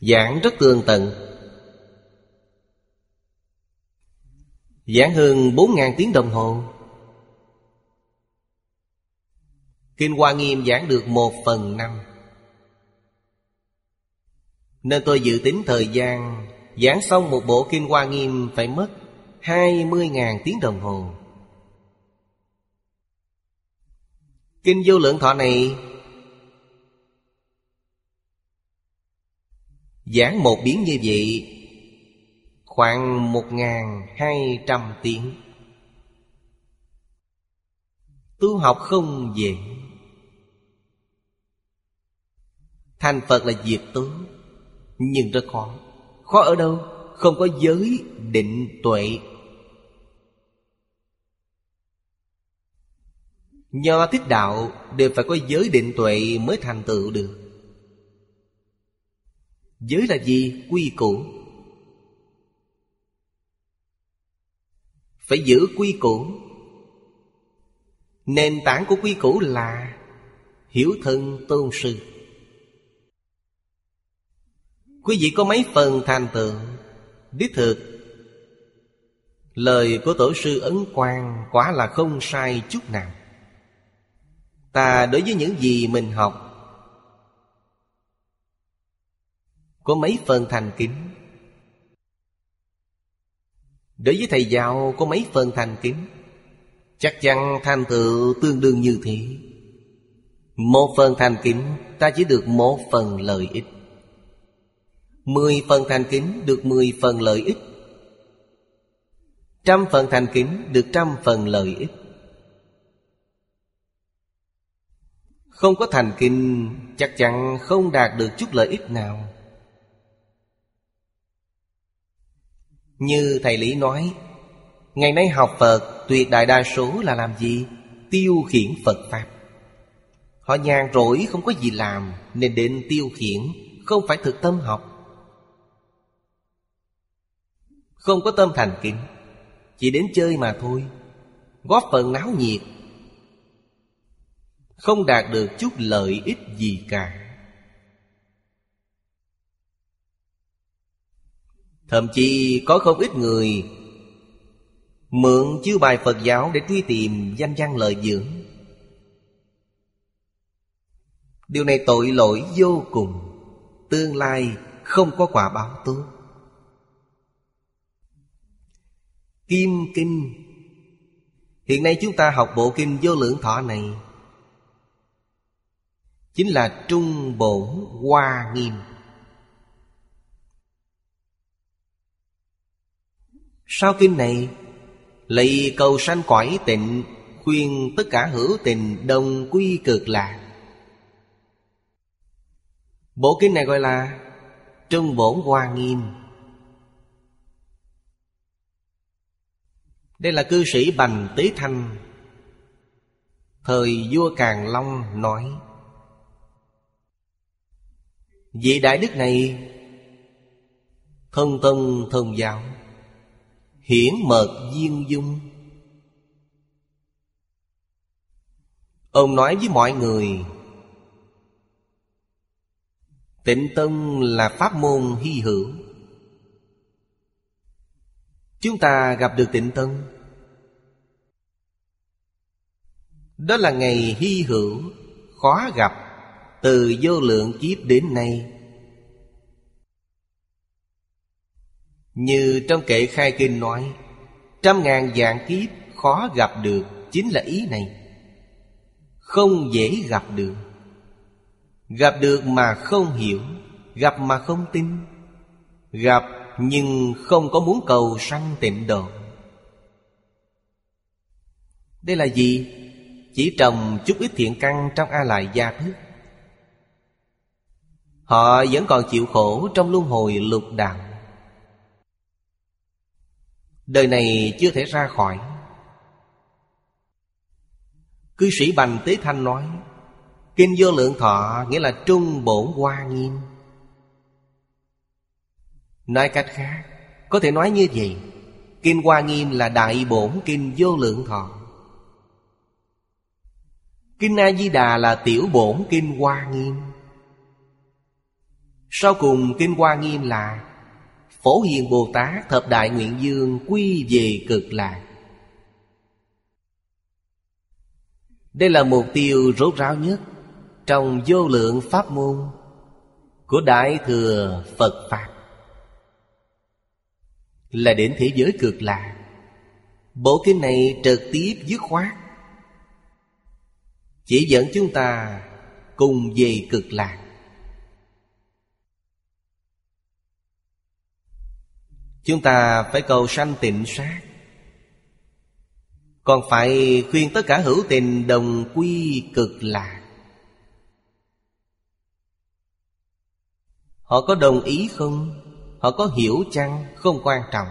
Speaker 1: Giảng rất tường tận. Giảng hơn 4.000 tiếng đồng hồ. Kinh Hoa Nghiêm giảng được một phần năm. Nên tôi dự tính thời gian Giảng xong một bộ Kinh Hoa Nghiêm phải mất 20.000 tiếng đồng hồ. Kinh vô lượng thọ này. Giảng một biến như vậy, Khoảng một ngàn hai trăm tiếng. Tu học không dễ Thành Phật là việc tốt, Nhưng rất khó. Khó ở đâu? Không có giới định tuệ. Nho thích đạo đều phải có giới định tuệ mới thành tựu được. Giới là gì? Quy củ. Phải giữ quy củ. Nền tảng của quy củ là Hiểu thân tôn sư. Quý vị có mấy phần thành tựu? Đích thực, Lời của tổ sư Ấn Quang Quả là không sai chút nào. Ta đối với những gì mình học. Có mấy phần thành kính? Đối với thầy giáo, có mấy phần thành kính? Chắc chắn thành tựu tương đương như thế. Một phần thành kính, Ta chỉ được một phần lợi ích. Mười phần thành kính được mười phần lợi ích. Trăm phần thành kính được trăm phần lợi ích. Không có thành kinh, Chắc chắn không đạt được chút lợi ích nào. Như Thầy Lý nói, Ngày nay học Phật, tuyệt đại đa số là làm gì? Tiêu khiển Phật Pháp. Họ nhàn rỗi, không có gì làm, Nên đến tiêu khiển, Không phải thực tâm học. Không có tâm thành kính Chỉ đến chơi mà thôi, Góp phần náo nhiệt không đạt được chút lợi ích gì cả. Thậm chí có không ít người Mượn chiêu bài Phật giáo để truy tìm danh văn lợi dưỡng. Điều này tội lỗi vô cùng, Tương lai không có quả báo tốt. Kim Kinh, Hiện nay chúng ta học bộ kinh vô lượng thọ này Chính là Trung Bổn Hoa Nghiêm. Sau kinh này Lấy cầu sanh cõi tịnh, Khuyên tất cả hữu tình đồng quy cực lạc. Bộ kinh này gọi là Trung Bổn Hoa Nghiêm. Đây là cư sĩ Bành Tế Thanh, Thời vua Càn Long nói Vị đại đức này Thân tâm thân giáo, Hiển mật viên dung. Ông nói với mọi người, Tịnh tâm là pháp môn hy hữu. Chúng ta gặp được tịnh tâm. Đó là ngày hy hữu, Khó gặp. Từ vô lượng kiếp đến nay. Như trong kệ khai kinh nói, Trăm ngàn dạng kiếp khó gặp được Chính là ý này. Không dễ gặp được. Gặp được mà không hiểu, Gặp mà không tin. Gặp nhưng không có muốn cầu sanh tịnh độ. Đây là gì? Chỉ trồng chút ít thiện căn trong A Lại gia thức. Họ vẫn còn chịu khổ trong luân hồi lục đạo. Đời này chưa thể ra khỏi. Cư sĩ Bành Tế Thanh nói, Kinh vô lượng thọ nghĩa là trung bổn hoa nghiêm. Nói cách khác, Có thể nói như vậy, Kinh Hoa Nghiêm là đại bổn kinh vô lượng thọ. Kinh A-di-đà là tiểu bổn kinh Hoa Nghiêm. Sau cùng kinh Hoa Nghiêm là Phổ Hiền Bồ Tát, Thập Đại Nguyện Dương quy về cực lạc. Đây là mục tiêu rốt ráo nhất Trong vô lượng pháp môn Của Đại Thừa Phật Pháp. Là đến thế giới cực lạc, Bộ kinh này trực tiếp dứt khoát, Chỉ dẫn chúng ta cùng về cực lạc. Chúng ta phải cầu sanh tịnh sát. Còn phải khuyên tất cả hữu tình đồng quy cực lạc. Họ có đồng ý không? Họ có hiểu chăng? Không quan trọng.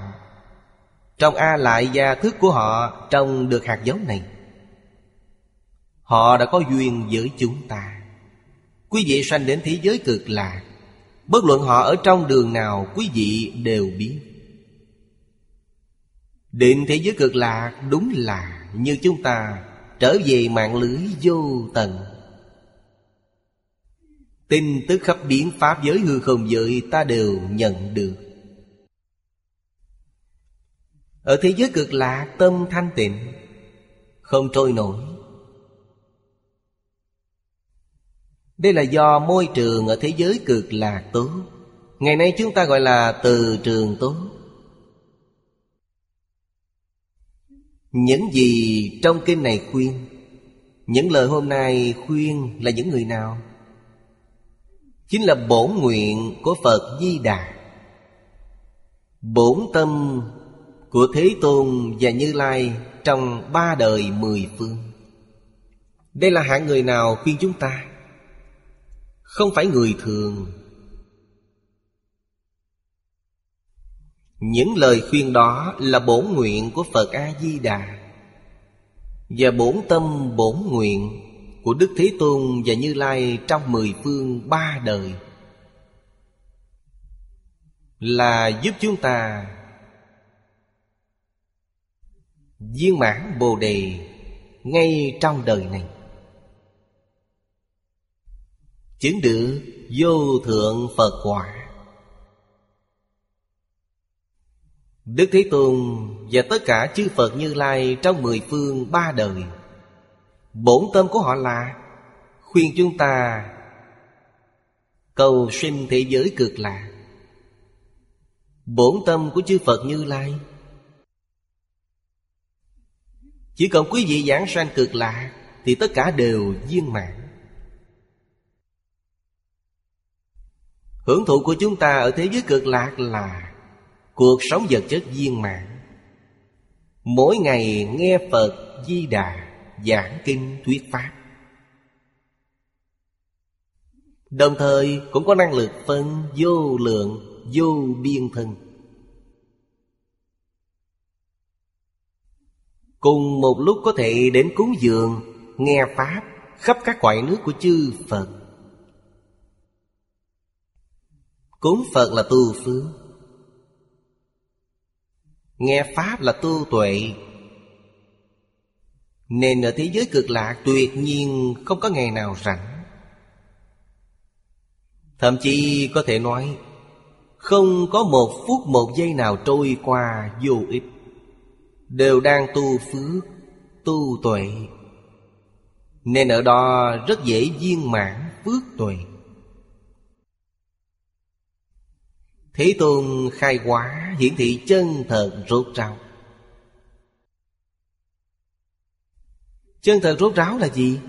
Speaker 1: Trong A lại gia thức của họ Trồng được hạt giống này. Họ đã có duyên với chúng ta. Quý vị sanh đến thế giới cực lạc. Bất luận họ ở trong đường nào, Quý vị đều biết. Đến thế giới cực lạc đúng là Như chúng ta trở về mạng lưới vô tận. Tin tức khắp biến Pháp giới hư không giới Ta đều nhận được. Ở thế giới cực lạc tâm thanh tịnh, Không trôi nổi. Đây là do môi trường ở thế giới cực lạc tốt. Ngày nay chúng ta gọi là từ trường tốt. Những gì trong kinh này khuyên? Những lời hôm nay khuyên là những người nào? Chính là bổn nguyện của Phật Di Đà. Bổn tâm của Thế Tôn và Như Lai Trong ba đời mười phương. Đây là hạng người nào khuyên chúng ta? Không phải người thường Những lời khuyên đó là bổn nguyện của Phật A-di-đà. Và bổn tâm, bổn nguyện của Đức Thế Tôn và Như Lai trong mười phương ba đời Là giúp chúng ta viên mãn Bồ Đề ngay trong đời này. Chứng được vô thượng Phật quả. Đức Thế Tôn và tất cả chư Phật Như Lai trong mười phương ba đời. Bổn tâm của họ là Khuyên chúng ta Cầu sinh thế giới cực lạc. Bổn tâm của chư Phật Như Lai. Chỉ cần quý vị giảng sanh cực lạc Thì tất cả đều viên mãn. Hưởng thụ của chúng ta ở thế giới cực lạc là Cuộc sống vật chất viên mãn. Mỗi ngày nghe Phật Di Đà Giảng kinh thuyết Pháp. Đồng thời cũng có năng lực phân vô lượng, Vô biên thân. Cùng một lúc có thể đến cúng dường, Nghe Pháp khắp các cõi nước của chư Phật. Cúng Phật là tu phước. Nghe Pháp là tu tuệ. Nên ở thế giới cực lạc tuyệt nhiên không có ngày nào rảnh. Thậm chí có thể nói Không có một phút một giây nào trôi qua vô ích. Đều đang tu phước, tu tuệ. Nên ở đó rất dễ viên mãn phước tuệ. Thế Tôn khai hóa, hiển thị chân thật rốt ráo. Chân thật rốt ráo là gì?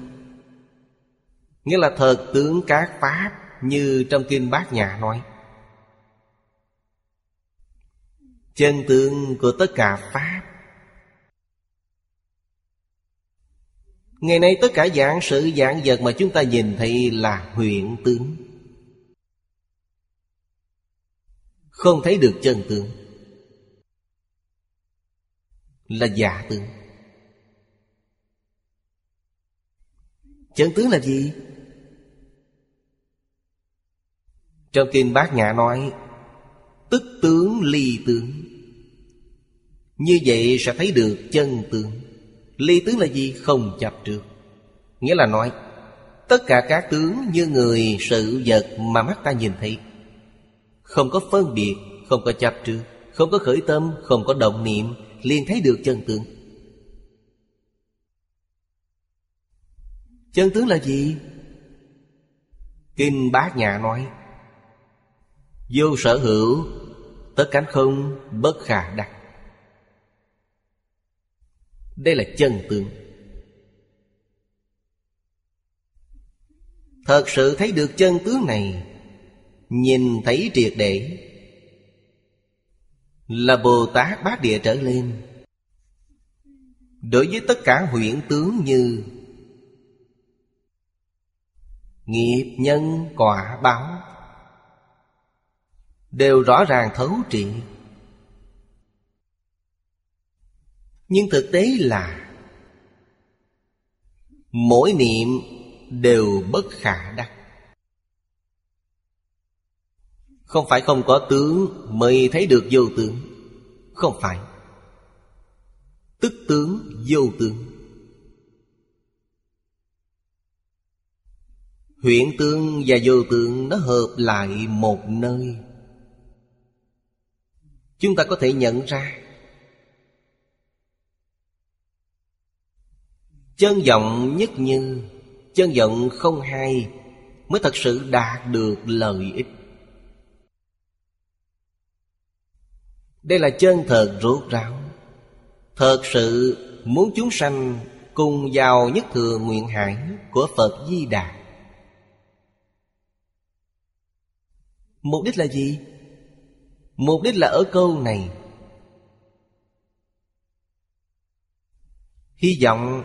Speaker 1: Nghĩa là thật tướng các Pháp Như trong Kinh Bát nhà nói. Chân tướng của tất cả Pháp. Ngày nay tất cả dạng sự dạng vật mà chúng ta nhìn thấy là huyện tướng. Không thấy được chân tướng. Là giả tướng. Chân tướng là gì? Trong kinh bát nhã nói Tức tướng ly tướng. Như vậy sẽ thấy được chân tướng. Ly tướng là gì? Không chập trước Nghĩa là nói Tất cả các tướng như người, sự, vật mà mắt ta nhìn thấy không có phân biệt, Không có chấp trước Không có khởi tâm, Không có động niệm, liền thấy được chân tướng. Chân tướng là gì? Kinh Bát Nhã nói, Vô sở hữu, Tất cánh không bất khả đắc. Đây là chân tướng. Thật sự thấy được chân tướng này Nhìn thấy triệt để. Là Bồ Tát Bát Địa trở lên. Đối với tất cả huyễn tướng như Nghiệp nhân, quả, báo, Đều rõ ràng thấu triệt. Nhưng thực tế là Mỗi niệm đều bất khả đắc. Không phải không có tướng mới thấy được vô tướng. Không phải. Tức tướng, vô tướng. Huyện tướng và vô tướng nó hợp lại một nơi. Chúng ta có thể nhận ra. Chân vọng nhất như, Chân vọng không hay Mới thật sự đạt được lợi ích. Đây là chân thật rốt ráo Thật sự muốn chúng sanh Cùng vào nhất thừa nguyện hải Của Phật Di Đà Mục đích là gì? Mục đích là ở câu này Hy vọng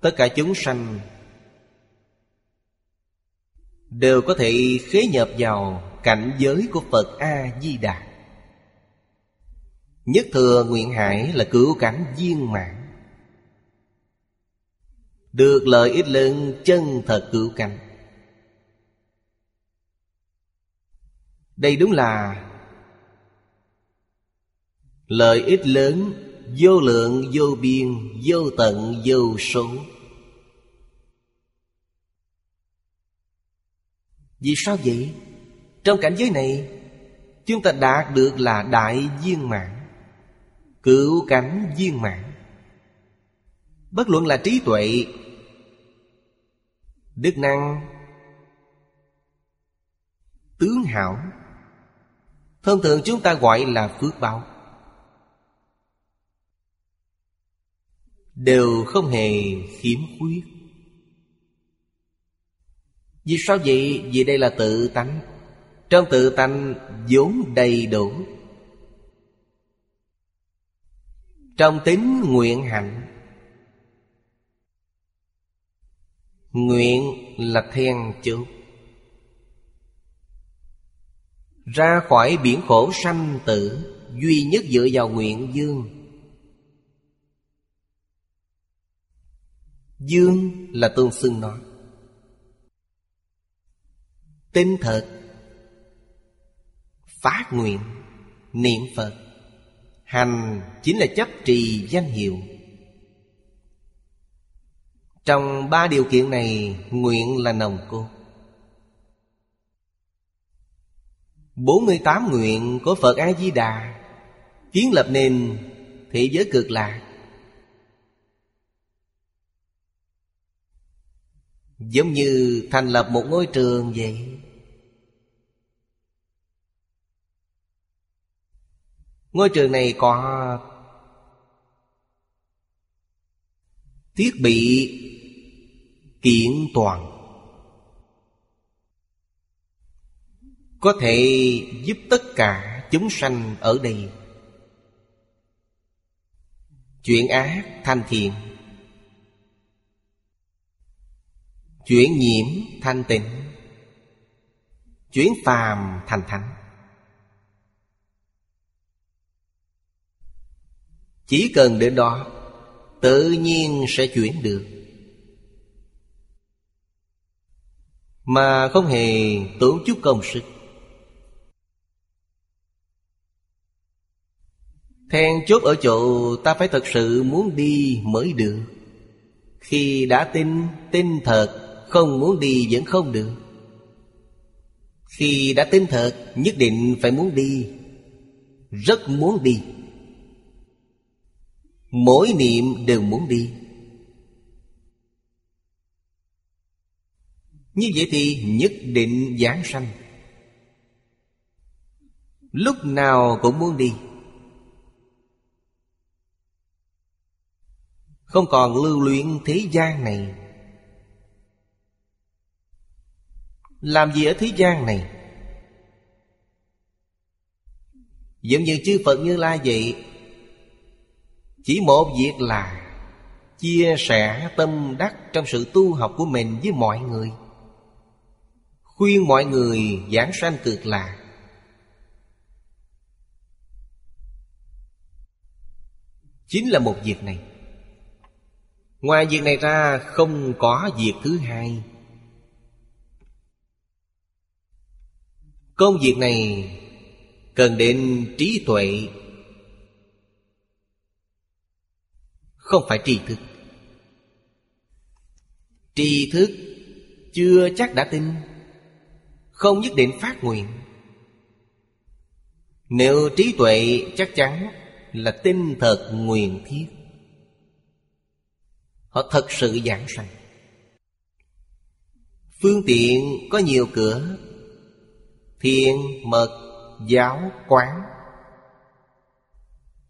Speaker 1: tất cả chúng sanh đều có thể khế nhập vào cảnh giới của Phật A Di Đà. Nhất thừa nguyện hải là cứu cảnh viên mãn. Được lợi ích lớn, chân thật cứu cảnh Đây đúng là Lợi ích lớn, Vô lượng, vô biên, Vô tận, vô số. Vì sao vậy? Trong cảnh giới này, Chúng ta đạt được là đại viên mạng Cứu cánh viên mãn. Bất luận là trí tuệ, Đức năng, Tướng hảo, Thông thường chúng ta gọi là phước báo. Đều không hề khiếm khuyết. Vì sao vậy? Vì đây là tự tánh. Trong tự tánh vốn đầy đủ. Trong tính nguyện hạnh. Nguyện là then chốt Ra khỏi biển khổ sanh tử, Duy nhất dựa vào nguyện dương. Dương là tương xưng nó. Tinh thật Phát nguyện, Niệm Phật. Hành chính là chấp trì danh hiệu. Trong ba điều kiện này, Nguyện là nồng cốt. 48 nguyện của Phật A-di-đà Kiến lập nên thế giới cực lạc Giống như thành lập một ngôi trường vậy. Ngôi trường này có Thiết bị kiện toàn, Có thể giúp tất cả chúng sanh ở đây Chuyện ác thanh thiện, Chuyển nhiễm thanh tịnh, Chuyển phàm thành thánh. Chỉ cần đến đó Tự nhiên sẽ chuyển được. Mà không hề tốn chút công sức. Then chốt ở chỗ ta phải thật sự muốn đi mới được. Khi đã tin, tin thật Không muốn đi vẫn không được. Khi đã tin thật Nhất định phải muốn đi. Rất muốn đi. Mỗi niệm đều muốn đi. Như vậy thì nhất định giảng sanh. Lúc nào cũng muốn đi. Không còn lưu luyện thế gian này. Làm gì ở thế gian này? Giống như chư Phật Như Lai vậy chỉ một việc là Chia sẻ tâm đắc trong sự tu học của mình với mọi người. Khuyên mọi người giảng sanh cực lạc Chính là một việc này. Ngoài việc này ra không có việc thứ hai. Công việc này cần đến trí tuệ Không phải tri thức. Tri thức chưa chắc đã tin Không nhất định phát nguyện. Nếu trí tuệ chắc chắn là tin thật nguyện thiết Họ thật sự giảng sanh. Phương tiện có nhiều cửa Thiền, mật, giáo, quán.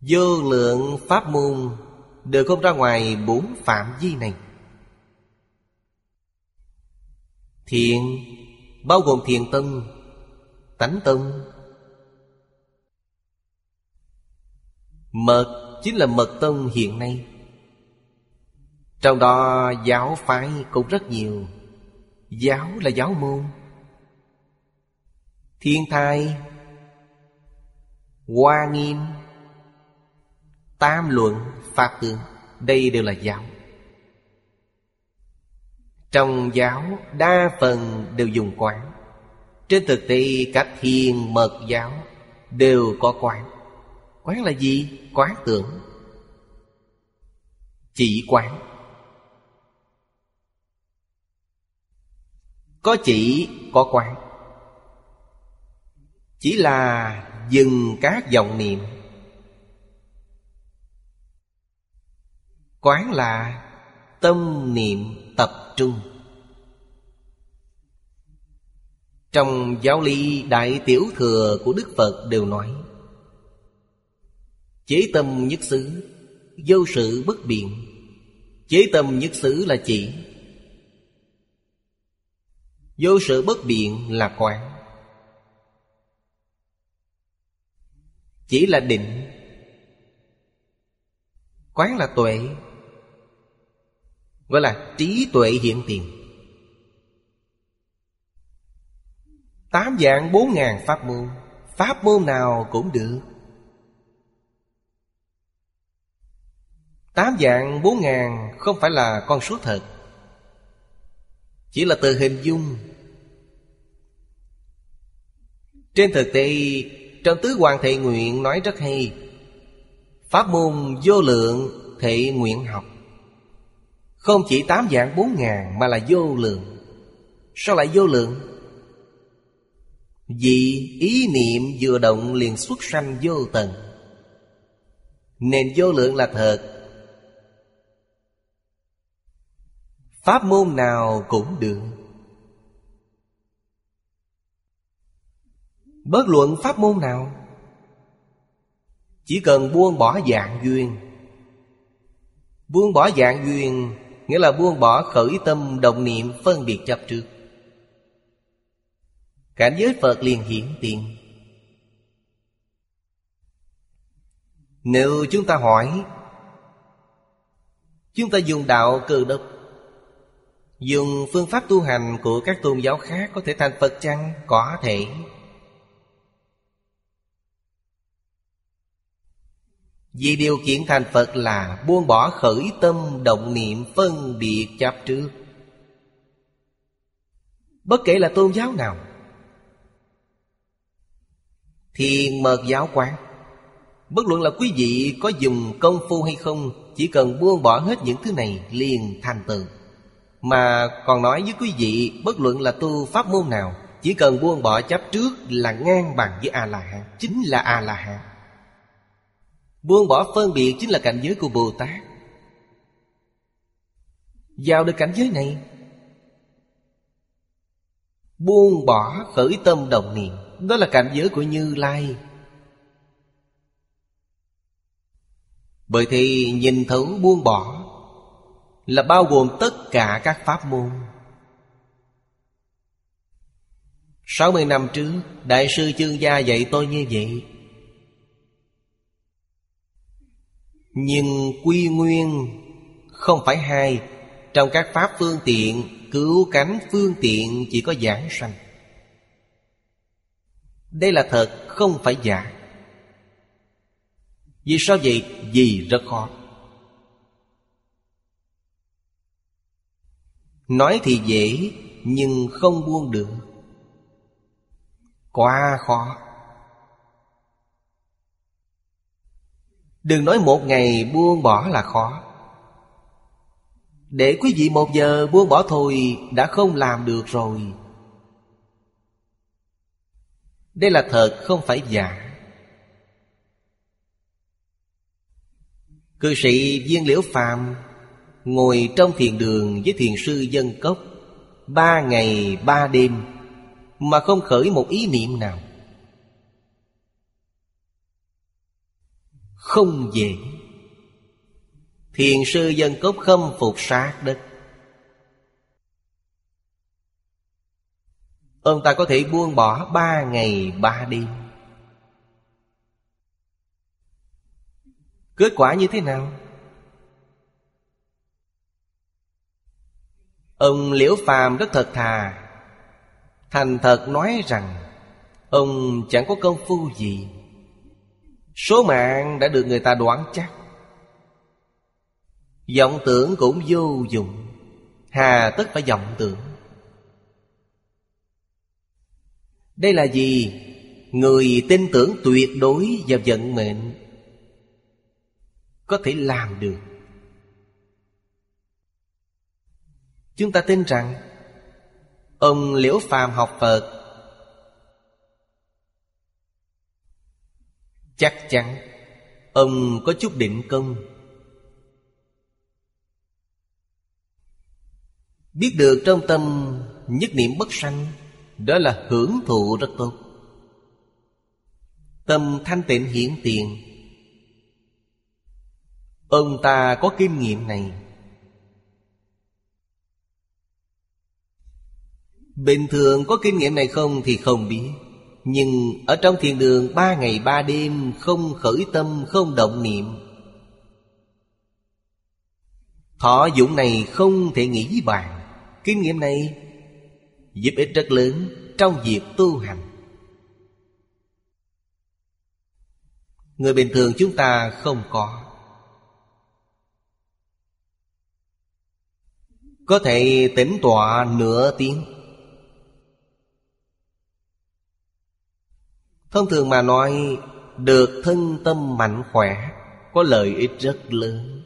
Speaker 1: Vô lượng pháp môn Đều không ra ngoài bốn phạm vi này. Thiện bao gồm thiền tâm, Tánh tâm. Mật chính là mật tâm hiện nay. Trong đó, giáo phái cũng rất nhiều. Giáo là giáo môn. Thiên thai, Hoa nghiêm Tam luận Pháp tướng Đây đều là giáo. Trong giáo đa phần đều dùng quán. Trên thực tế các thiền mật giáo Đều có quán. Quán là gì? Quán tưởng. Chỉ quán. Có chỉ, có quán. Chỉ là dừng các dòng niệm. Quán là tâm niệm tập trung. Trong giáo lý Đại Tiểu Thừa của Đức Phật đều nói, Chế tâm nhất xứ, Vô sự bất biện. Chế tâm nhất xứ là chỉ. Vô sự bất biện là quán. Chỉ là định. Quán là tuệ. Gọi là trí tuệ hiện tiền. Tám dạng bốn ngàn pháp môn. Pháp môn nào cũng được. Tám dạng bốn ngàn không phải là con số thật. Chỉ là từ hình dung. Trên thực tế, Trong Tứ Hoàng Thệ Nguyện nói rất hay. Pháp môn vô lượng thệ nguyện học. Không chỉ tám dạng bốn ngàn mà là vô lượng. Sao lại vô lượng? Vì ý niệm vừa động liền xuất sanh vô tận. Nên vô lượng là thật. Pháp môn nào cũng được. Bất luận pháp môn nào, Chỉ cần buông bỏ dạng duyên. Buông bỏ dạng duyên Nghĩa là buông bỏ khởi tâm, đồng niệm, phân biệt chấp trước. Cảnh giới Phật liền hiển tiền. Nếu chúng ta hỏi, Chúng ta dùng đạo cơ đốc, Dùng phương pháp tu hành của các tôn giáo khác Có thể thành Phật chăng? Có thể. Vì điều kiện thành Phật là buông bỏ khởi tâm động niệm phân biệt chấp trước. Bất kể là tôn giáo nào, Thiền mật giáo quán, Bất luận là quý vị có dùng công phu hay không, Chỉ cần buông bỏ hết những thứ này liền thành tựu. Mà còn nói với quý vị, Bất luận là tu pháp môn nào, Chỉ cần buông bỏ chấp trước là ngang bằng với A-la-hán Chính là A-la-hán Buông bỏ phân biệt chính là cảnh giới của Bồ Tát. Vào được cảnh giới này, Buông bỏ khởi tâm đồng niệm, Đó là cảnh giới của Như Lai. Bởi thì nhìn thấu buông bỏ Là bao gồm tất cả các pháp môn. 60 năm trước, Đại sư chương gia dạy tôi như vậy. Nhưng quy nguyên không phải hai. Trong các pháp phương tiện, Cứu cánh phương tiện chỉ có giảng sanh. Đây là thật, không phải giả. Vì sao vậy? Vì rất khó. Nói thì dễ, Nhưng không buông được. Quá khó. Đừng nói một ngày buông bỏ là khó. Để quý vị một giờ buông bỏ thôi Đã không làm được rồi. Đây là thật, không phải giả. Cư sĩ viên liễu phàm Ngồi trong thiền đường với thiền sư dân cốc Ba ngày ba đêm Mà không khởi một ý niệm nào. Không dễ Thiền sư dân cốc khâm phục sát đất Ông ta có thể buông bỏ ba ngày ba đêm. Kết quả như thế nào? Ông Liễu Phàm rất thật thà. Thành thật nói rằng, Ông chẳng có công phu gì. Số mạng đã được người ta đoán chắc. Vọng tưởng cũng vô dụng. Hà tất phải vọng tưởng. Đây là gì? Người tin tưởng tuyệt đối vào vận mệnh Có thể làm được. Chúng ta tin rằng, Ông Liễu Phàm học Phật Chắc chắn. Ông có chút định công. Biết được trong tâm nhất niệm bất sanh, Đó là hưởng thụ rất tốt. Tâm thanh tịnh hiển tiền. Ông ta có kinh nghiệm này. Bình thường có kinh nghiệm này không thì không biết. Nhưng ở trong thiền đường, ba ngày ba đêm, Không khởi tâm, không động niệm. Thọ dụng này không thể nghĩ bàn Kinh nghiệm này giúp ích rất lớn trong việc tu hành. Người bình thường chúng ta không có. Có thể tĩnh tọa nửa tiếng. Thông thường mà nói, Được thân tâm mạnh khỏe, Có lợi ích rất lớn.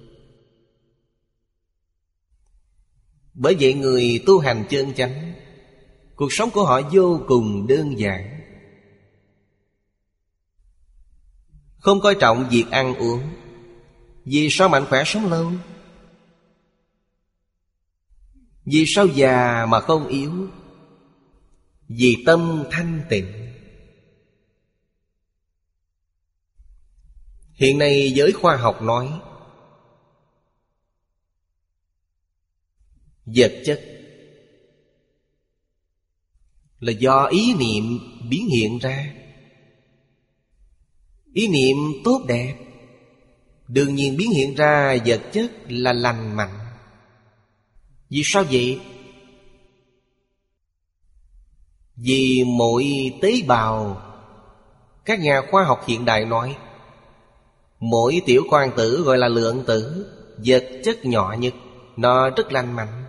Speaker 1: Bởi vậy người tu hành chân chánh, Cuộc sống của họ vô cùng đơn giản. Không coi trọng việc ăn uống. Vì sao mạnh khỏe sống lâu? Vì sao già mà không yếu? Vì tâm thanh tịnh. Hiện nay giới khoa học nói, Vật chất Là do ý niệm biến hiện ra Ý niệm tốt đẹp, Đương nhiên biến hiện ra vật chất là lành mạnh Vì sao vậy? Vì mỗi tế bào, Các nhà khoa học hiện đại nói Mỗi tiểu quan tử gọi là lượng tử, Vật chất nhỏ nhất, Nó rất lành mạnh.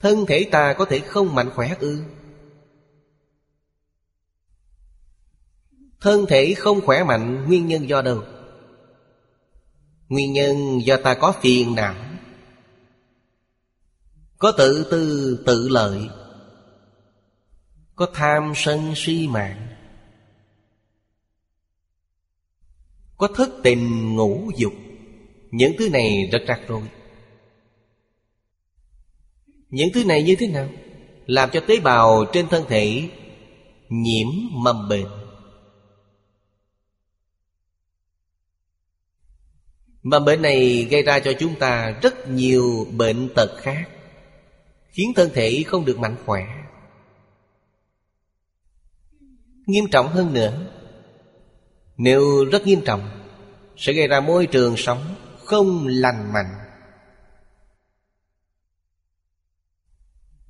Speaker 1: Thân thể ta có thể không mạnh khỏe ư? Thân thể không khỏe mạnh, Nguyên nhân do đâu? Nguyên nhân do ta có phiền não. Có tự tư, tự lợi. Có tham sân si mạng. Có thất tình ngũ dục. Những thứ này rất rắc rối Những thứ này như thế nào? Làm cho tế bào trên thân thể Nhiễm mầm bệnh. Mầm bệnh này gây ra cho chúng ta rất nhiều bệnh tật khác, Khiến thân thể không được mạnh khỏe. Nghiêm trọng hơn nữa nếu rất nghiêm trọng Sẽ gây ra môi trường sống không lành mạnh.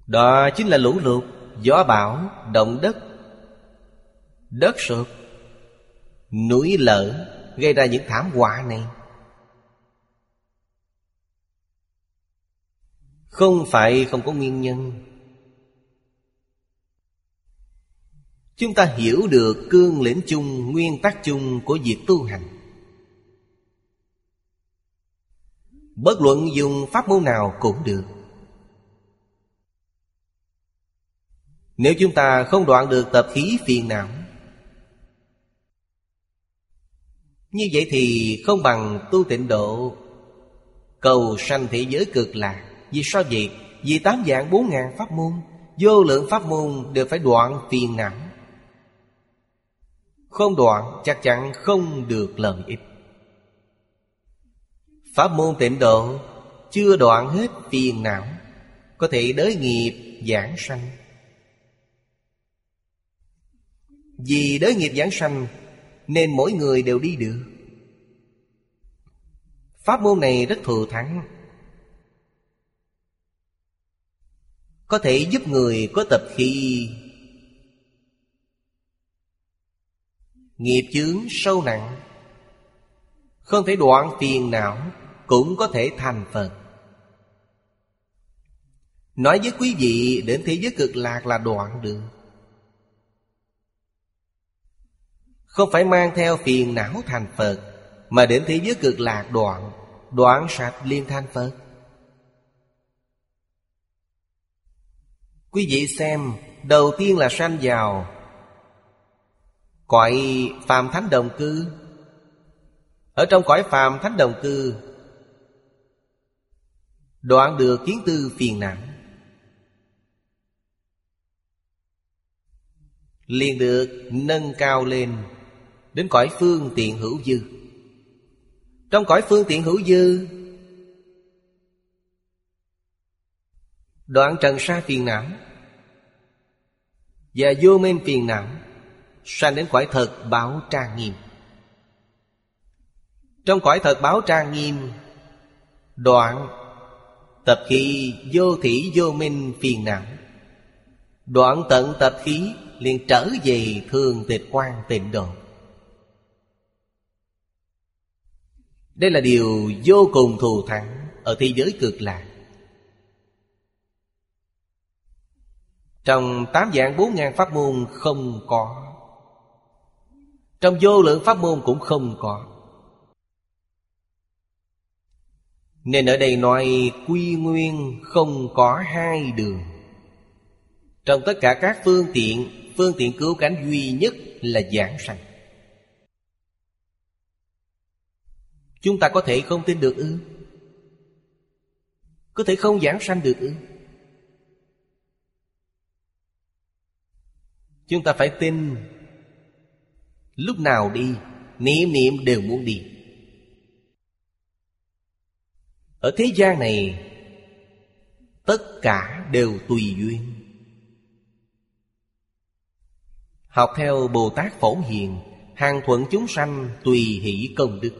Speaker 1: Đó chính là lũ lụt, gió bão, động đất. Đất sụt, núi lở Gây ra những thảm họa này. Không phải không có nguyên nhân Chúng ta hiểu được cương lĩnh chung, nguyên tắc chung của việc tu hành. Bất luận dùng pháp môn nào cũng được. Nếu chúng ta không đoạn được tập khí phiền não Như vậy thì không bằng tu tịnh độ. Cầu sanh thế giới cực lạc Vì sao vậy? Vì tám dạng bốn ngàn pháp môn Vô lượng pháp môn đều phải đoạn phiền não. Không đoạn chắc chắn không được lợi ích Pháp môn tịnh độ Chưa đoạn hết phiền não, Có thể đới nghiệp giảng sanh. Vì đới nghiệp giảng sanh, Nên mỗi người đều đi được. Pháp môn này rất thù thắng. Có thể giúp người có tập khi Nghiệp chướng sâu nặng. Không thể đoạn phiền não Cũng có thể thành Phật Nói với quý vị, đến thế giới cực lạc là đoạn được Không phải mang theo phiền não thành Phật Mà đến thế giới cực lạc đoạn Đoạn sạch liên thanh Phật Quý vị xem, Đầu tiên là sanh vào Cõi phàm thánh đồng cư? Ở trong cõi phàm thánh đồng cư, Đoạn được kiến tư phiền não. Liền được nâng cao lên Đến cõi phương tiện hữu dư. Trong cõi phương tiện hữu dư, Đoạn trần sa phiền não Và vô minh phiền não. Sanh đến cõi thật báo trang nghiêm. Trong cõi thật báo trang nghiêm, Đoạn Tập khí vô thủy vô minh phiền não. Đoạn tận tập khí liền trở về thường tịch quan tịnh độ. Đây là điều vô cùng thù thắng Ở thế giới cực lạc. Trong tám dạng bốn ngàn pháp môn không có trong vô lượng pháp môn cũng không có. Nên ở đây nói quy nguyên không có hai đường. Trong tất cả các phương tiện Phương tiện cứu cánh duy nhất là giảng sanh. Chúng ta có thể không tin được ư? Có thể không giảng sanh được ư? Chúng ta phải tin Lúc nào đi Niệm niệm đều muốn đi. Ở thế gian này, Tất cả đều tùy duyên. Học theo Bồ Tát Phổ Hiền, Hàng thuận chúng sanh tùy hỷ công đức.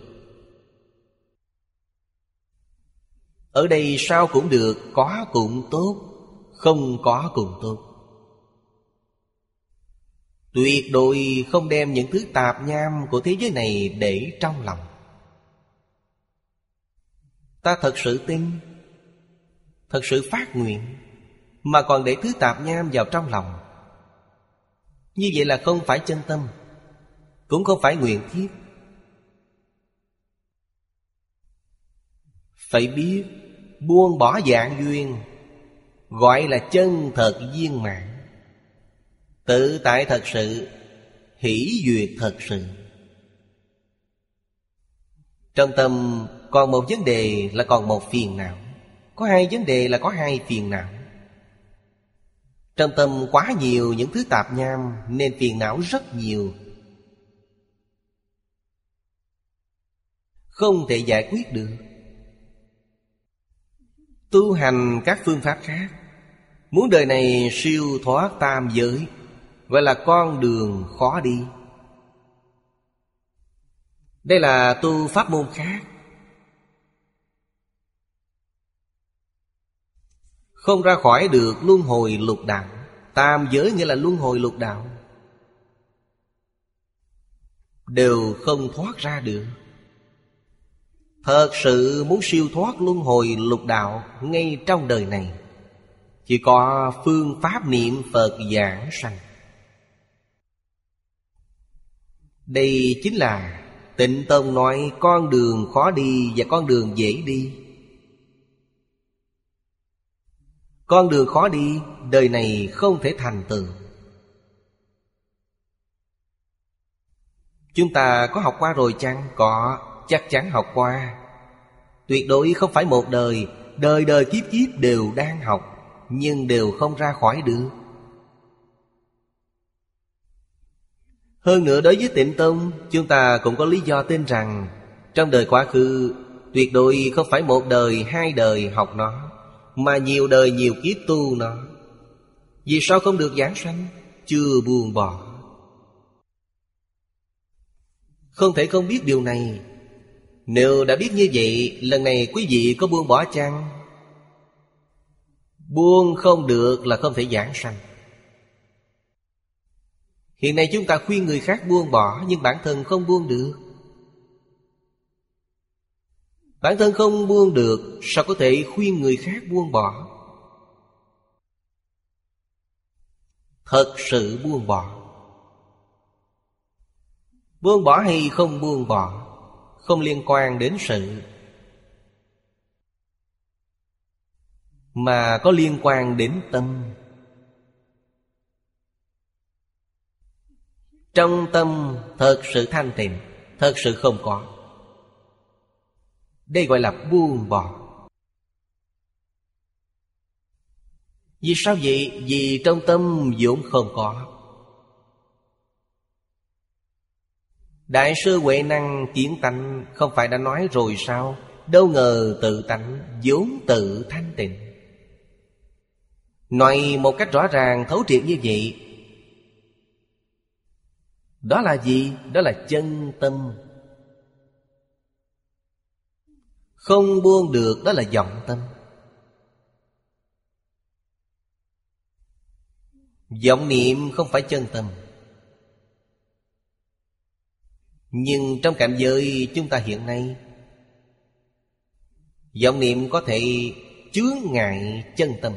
Speaker 1: Ở đây sao cũng được, Có cũng tốt, Không có cũng tốt. Tuyệt đối không đem những thứ tạp nham của thế giới này để trong lòng. Ta thật sự tin, Thật sự phát nguyện Mà còn để thứ tạp nham vào trong lòng. Như vậy là không phải chân tâm, Cũng không phải nguyện thiết. Phải biết, Buông bỏ dạng duyên, Gọi là chân thật viên mạng Tự tại thật sự, Hỷ duyệt thật sự. Trong tâm còn một vấn đề là còn một phiền não. Có hai vấn đề là có hai phiền não. Trong tâm quá nhiều những thứ tạp nham, Nên phiền não rất nhiều. Không thể giải quyết được. Tu hành các phương pháp khác. Muốn đời này siêu thoát tam giới Gọi là con đường khó đi. Đây là tu pháp môn khác. Không ra khỏi được luân hồi lục đạo. Tam giới nghĩa là luân hồi lục đạo. Đều không thoát ra được. Thật sự muốn siêu thoát luân hồi lục đạo Ngay trong đời này, Chỉ có phương pháp niệm Phật giảng sanh. Đây chính là Tịnh Tông nói con đường khó đi và con đường dễ đi. Con đường khó đi Đời này không thể thành tựu. Chúng ta có học qua rồi chăng? Có, chắc chắn học qua. Tuyệt đối không phải một đời Đời đời kiếp kiếp đều đang học Nhưng đều không ra khỏi được. Hơn nữa đối với tịnh tông Chúng ta cũng có lý do tin rằng Trong đời quá khứ Tuyệt đối không phải một đời, hai đời học nó Mà nhiều đời nhiều kiếp tu nó. Vì sao không được giảng sanh Chưa buông bỏ? Không thể không biết điều này. Nếu đã biết như vậy Lần này quý vị có buông bỏ chăng? Buông không được là không thể giảng sanh. Hiện nay chúng ta khuyên người khác buông bỏ, Nhưng bản thân không buông được. Bản thân không buông được, Sao có thể khuyên người khác buông bỏ? Thật sự buông bỏ. Buông bỏ hay không buông bỏ, Không liên quan đến sự. Mà có liên quan đến tâm. Trong tâm thật sự thanh tịnh, Thật sự không có. Đây gọi là buông bỏ. Vì sao vậy? Vì trong tâm vốn không có. Đại sư Huệ Năng kiến tánh, Không phải đã nói rồi sao? Đâu ngờ tự tánh vốn tự thanh tịnh. Nói một cách rõ ràng, thấu triệt như vậy đó là gì? Đó là chân tâm. Không buông được, đó là vọng tâm. Vọng niệm không phải chân tâm. Nhưng trong cảnh giới chúng ta hiện nay, Vọng niệm có thể chướng ngại chân tâm.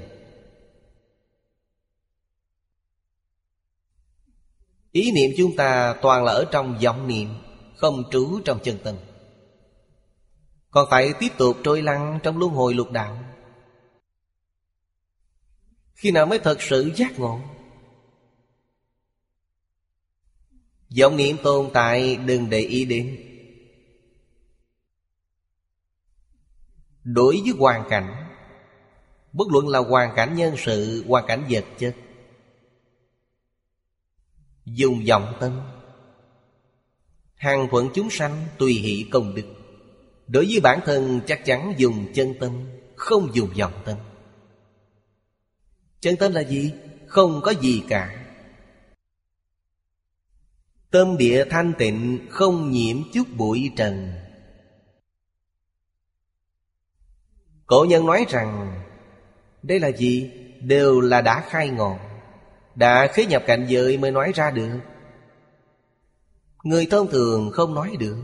Speaker 1: Ý niệm chúng ta toàn là ở trong vọng niệm, Không trú trong chân tâm. Còn phải tiếp tục trôi lăn trong luân hồi lục đạo. Khi nào mới thật sự giác ngộ? Vọng niệm tồn tại đừng để ý đến. Đối với hoàn cảnh, Bất luận là hoàn cảnh nhân sự, Hoàn cảnh vật chất Dùng vọng tâm Hàng thuận chúng sanh tùy hỷ công đức. Đối với bản thân, chắc chắn dùng chân tâm, Không dùng vọng tâm. Chân tâm là gì? Không có gì cả. Tâm địa thanh tịnh, Không nhiễm chút bụi trần. Cổ nhân nói rằng, Đây là gì? Đều là đã khai ngộ đã khế nhập cảnh giới mới nói ra được. Người thông thường không nói được.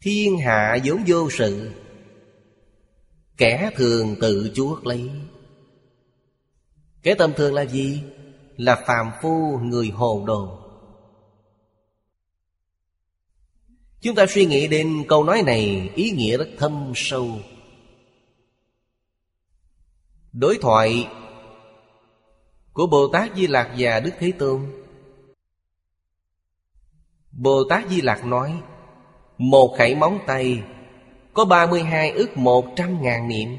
Speaker 1: Thiên hạ vốn vô sự. Kẻ thường tự chuốc lấy. Kẻ tầm thường là gì? Là phàm phu người hồ đồ. Chúng ta suy nghĩ đến câu nói này, Ý nghĩa rất thâm sâu. Đối thoại của Bồ Tát Di Lạc và Đức Thế Tôn. Bồ Tát Di Lạc nói, Một khẩy móng tay Có 32 ức một trăm ngàn niệm.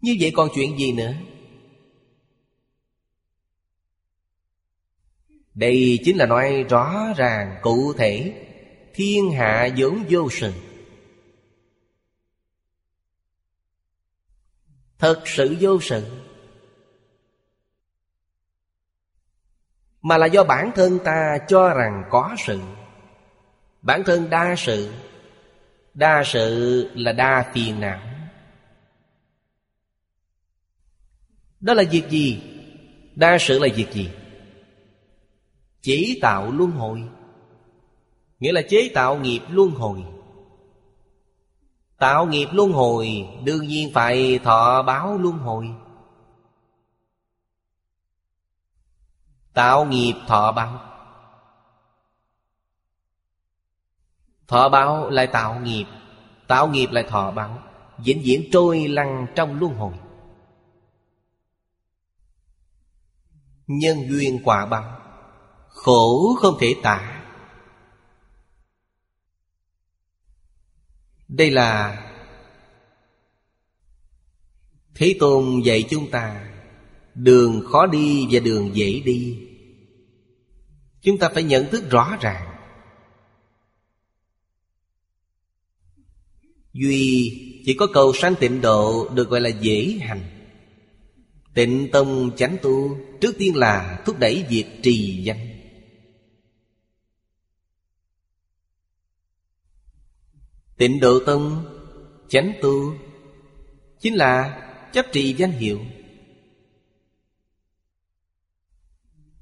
Speaker 1: Như vậy còn chuyện gì nữa? Đây chính là nói rõ ràng, cụ thể, Thiên hạ vốn vô sự. Thật sự vô sự. Mà là do bản thân ta cho rằng có sự. Bản thân đa sự Đa sự là đa phiền não. Đó là việc gì? Đa sự là việc gì? Chỉ tạo luân hồi. Nghĩa là chế tạo nghiệp luân hồi. Tạo nghiệp luân hồi Đương nhiên phải thọ báo luân hồi. Tạo nghiệp thọ báo. Thọ báo lại tạo nghiệp Tạo nghiệp lại thọ báo. Vĩnh viễn trôi lăn trong luân hồi. Nhân duyên quả báo, Khổ không thể tả. Đây là Thế Tôn dạy chúng ta, Đường khó đi và đường dễ đi. Chúng ta phải nhận thức rõ ràng. Duy chỉ có cầu sanh tịnh độ Được gọi là dễ hành. Tịnh tông chánh tu Trước tiên là thúc đẩy việc trì danh. Tịnh độ tông Chánh tu Chính là chấp trì danh hiệu.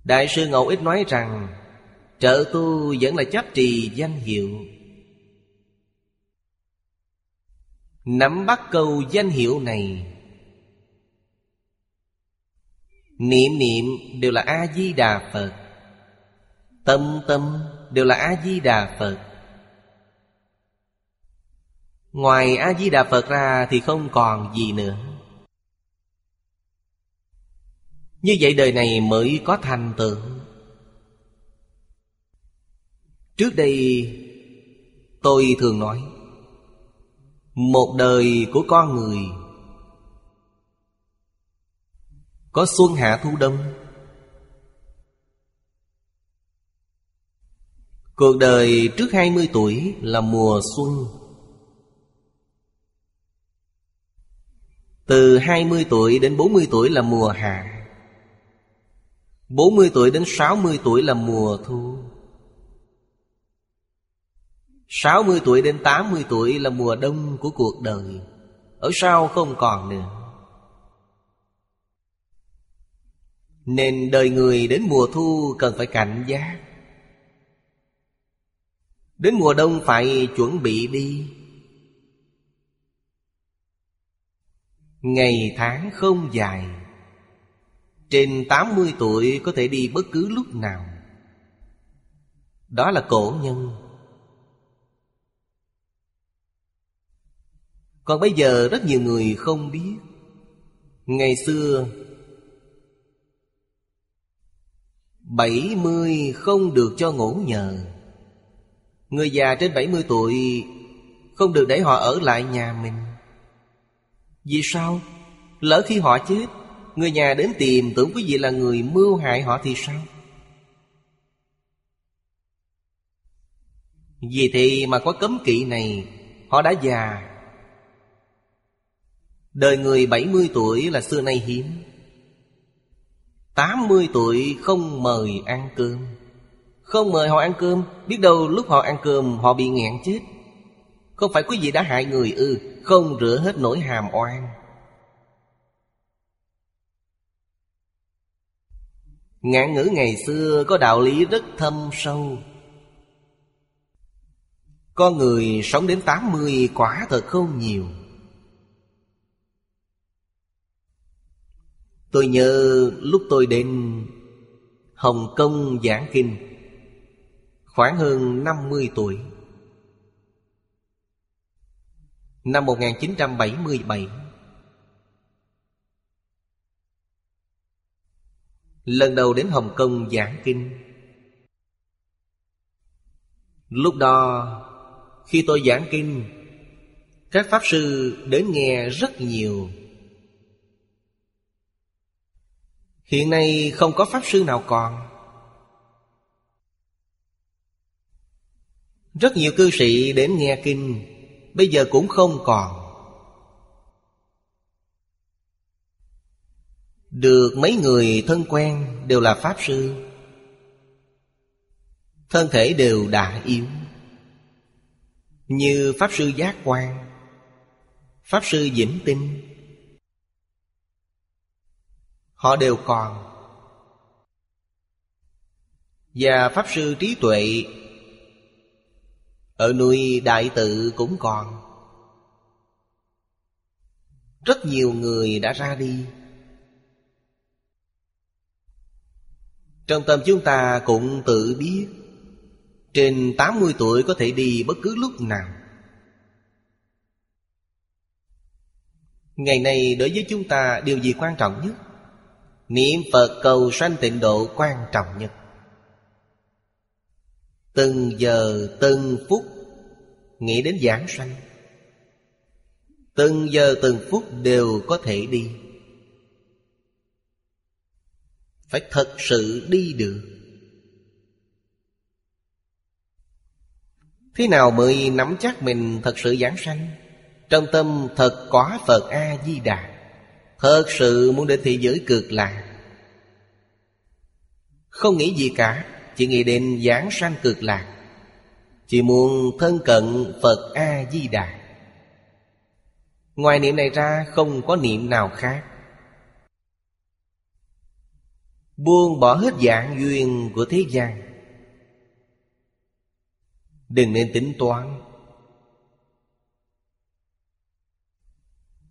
Speaker 1: Đại sư Ngẫu Ích nói rằng, Trợ tu vẫn là chấp trì danh hiệu. Nắm bắt câu danh hiệu này, Niệm niệm đều là A-di-đà Phật. Tâm tâm đều là A-di-đà Phật. Ngoài A-di-đà Phật ra thì không còn gì nữa. Như vậy đời này mới có thành tựu. Trước đây, tôi thường nói, Một đời của con người Có xuân hạ thu đông. Cuộc đời trước 20 tuổi là mùa xuân. Từ 20 tuổi đến 40 tuổi là mùa hạ. 40 tuổi đến 60 tuổi là mùa thu. 60 tuổi đến 80 tuổi là mùa đông của cuộc đời. Ở sau không còn nữa. Nên đời người đến mùa thu cần phải cảnh giác. Đến mùa đông phải chuẩn bị đi. Ngày tháng không dài. Trên 80 tuổi có thể đi bất cứ lúc nào. Đó là cổ nhân. Còn bây giờ rất nhiều người không biết. Ngày xưa, bảy mươi không được cho ngủ nhờ. Người già trên bảy mươi tuổi Không được để họ ở lại nhà mình. Vì sao? Lỡ khi họ chết Người nhà đến tìm tưởng quý vị là người mưu hại họ thì sao? Vì thì mà có cấm kỵ này, Họ đã già. Đời người 70 tuổi là xưa nay hiếm. 80 tuổi không mời ăn cơm. Không mời họ ăn cơm, Biết đâu lúc họ ăn cơm họ bị nghẹn chết. Không phải quý vị đã hại người ư Không rửa hết nỗi hàm oan. Ngạn ngữ ngày xưa có đạo lý rất thâm sâu. Con người sống đến 80 quả thật không nhiều. Tôi nhớ lúc tôi đến Hồng Kông giảng kinh, Khoảng hơn 50 tuổi. Năm 1977 Lần đầu đến Hồng Kông giảng kinh. Lúc đó, Khi tôi giảng kinh, Các Pháp Sư đến nghe rất nhiều. Hiện nay không có Pháp Sư nào còn. Rất nhiều cư sĩ đến nghe kinh, Bây giờ cũng không còn. Được mấy người thân quen đều là Pháp Sư. Thân thể đều đã yếu. Như Pháp Sư Giác Quan, Pháp Sư Vĩnh Tinh. Họ đều còn. Và Pháp Sư Trí Tuệ Ở núi Đại Tự cũng còn. Rất nhiều người đã ra đi. Trong tâm chúng ta cũng tự biết, Trên 80 tuổi có thể đi bất cứ lúc nào. Ngày nay đối với chúng ta, điều gì quan trọng nhất? Niệm Phật cầu sanh tịnh độ quan trọng nhất. Từng giờ, từng phút Nghĩ đến giảng sanh. Từng giờ, từng phút đều có thể đi. Phải thật sự đi được. Thế nào mới nắm chắc mình thật sự giảng sanh? Trong tâm thật có Phật A-di-đà. Thật sự muốn đến thế giới cực lạc Không nghĩ gì cả, Chỉ nghĩ đến giảng sanh cực lạc Chỉ muốn thân cận Phật A-di-đà. Ngoài niệm này ra không có niệm nào khác. Buông bỏ hết dạng duyên của thế gian. Đừng nên tính toán.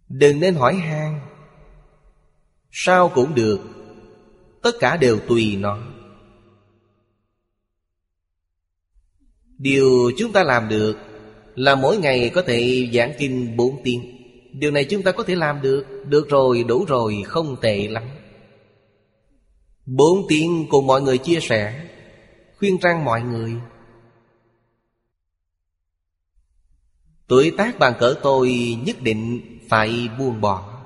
Speaker 1: Đừng nên hỏi han. Sao cũng được. Tất cả đều tùy nó. Điều chúng ta làm được Là mỗi ngày có thể giảng kinh bốn tiếng. Điều này chúng ta có thể làm được. Được rồi, đủ rồi, không tệ lắm. Bốn tiếng cùng mọi người chia sẻ, Khuyên răng mọi người. Tuổi tác bằng cỡ tôi nhất định phải buông bỏ.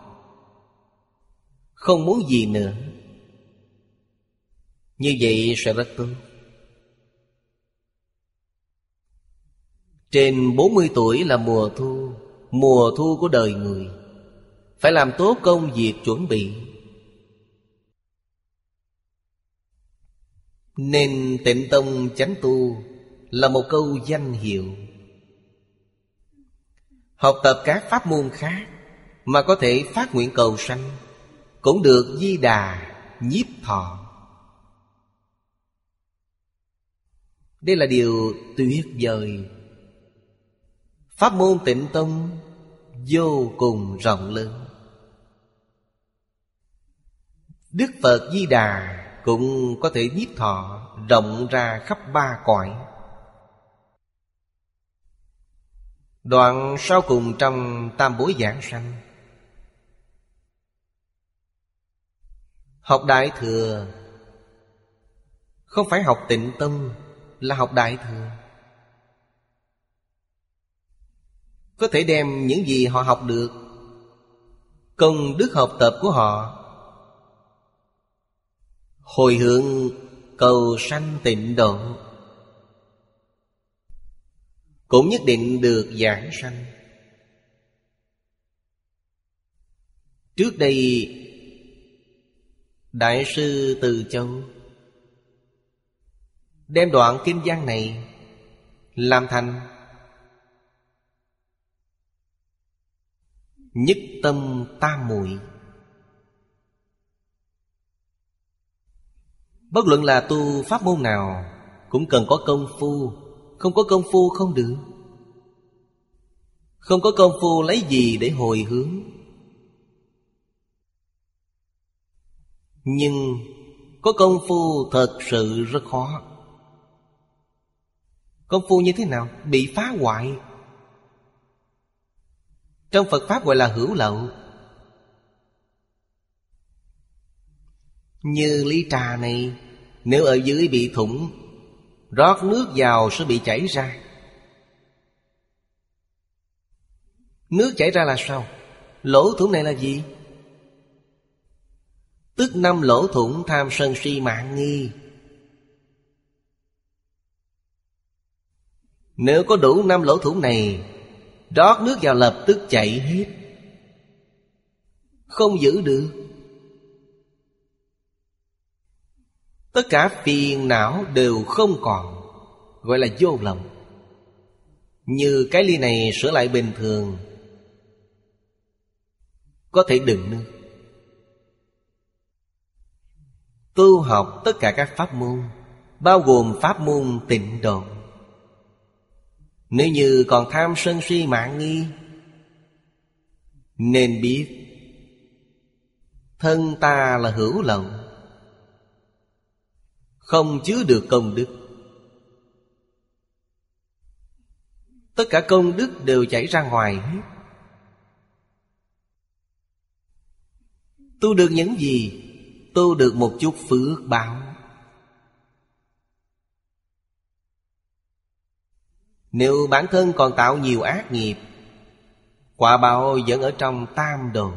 Speaker 1: Không muốn gì nữa. Như vậy sẽ rất tốt. Trên 40 tuổi là mùa thu Mùa thu của đời người. Phải làm tốt công việc chuẩn bị. Nên tịnh tông chánh tu Là một câu danh hiệu. Học tập các pháp môn khác Mà có thể phát nguyện cầu sanh Cũng được di đà nhiếp thọ. Đây là điều tuyệt vời. Pháp môn tịnh tông Vô cùng rộng lớn. Đức Phật Di Đà cũng có thể nhiếp thọ rộng ra khắp ba cõi. Đoạn sau cùng trong tam bối giảng sanh. Học Đại Thừa Không phải học tịnh tâm Là học Đại Thừa. Có thể đem những gì họ học được Công đức học tập của họ Hồi hướng cầu sanh tịnh độ. Cũng nhất định được giảng sanh. Trước đây, Đại sư Từ Châu Đem đoạn kinh văn này Làm thành Nhất tâm tam muội. Bất luận là tu pháp môn nào, Cũng cần có công phu. Không có công phu không được. Không có công phu lấy gì để hồi hướng? Nhưng có công phu thật sự rất khó. Công phu như thế nào? Bị phá hoại. Trong Phật Pháp gọi là hữu lậu. Như ly trà này nếu ở dưới bị thủng, Rót nước vào sẽ bị chảy ra Nước chảy ra là sao? Lỗ thủng này là gì? Tức năm lỗ thủng tham sân si mạng nghi Nếu có đủ năm lỗ thủng này, Rót nước vào lập tức chảy hết Không giữ được Tất cả phiền não đều không còn, Gọi là vô lầm. Như cái ly này sửa lại bình thường, Có thể đựng nữa. Tu học tất cả các pháp môn, Bao gồm pháp môn tịnh độ. Nếu như còn tham sân si mạng nghi, Nên biết Thân ta là hữu lậu. Không chứa được công đức. Tất cả công đức đều chảy ra ngoài hết. Tu được những gì? Tu được một chút phước báo. Nếu bản thân còn tạo nhiều ác nghiệp, Quả báo vẫn ở trong tam đồ.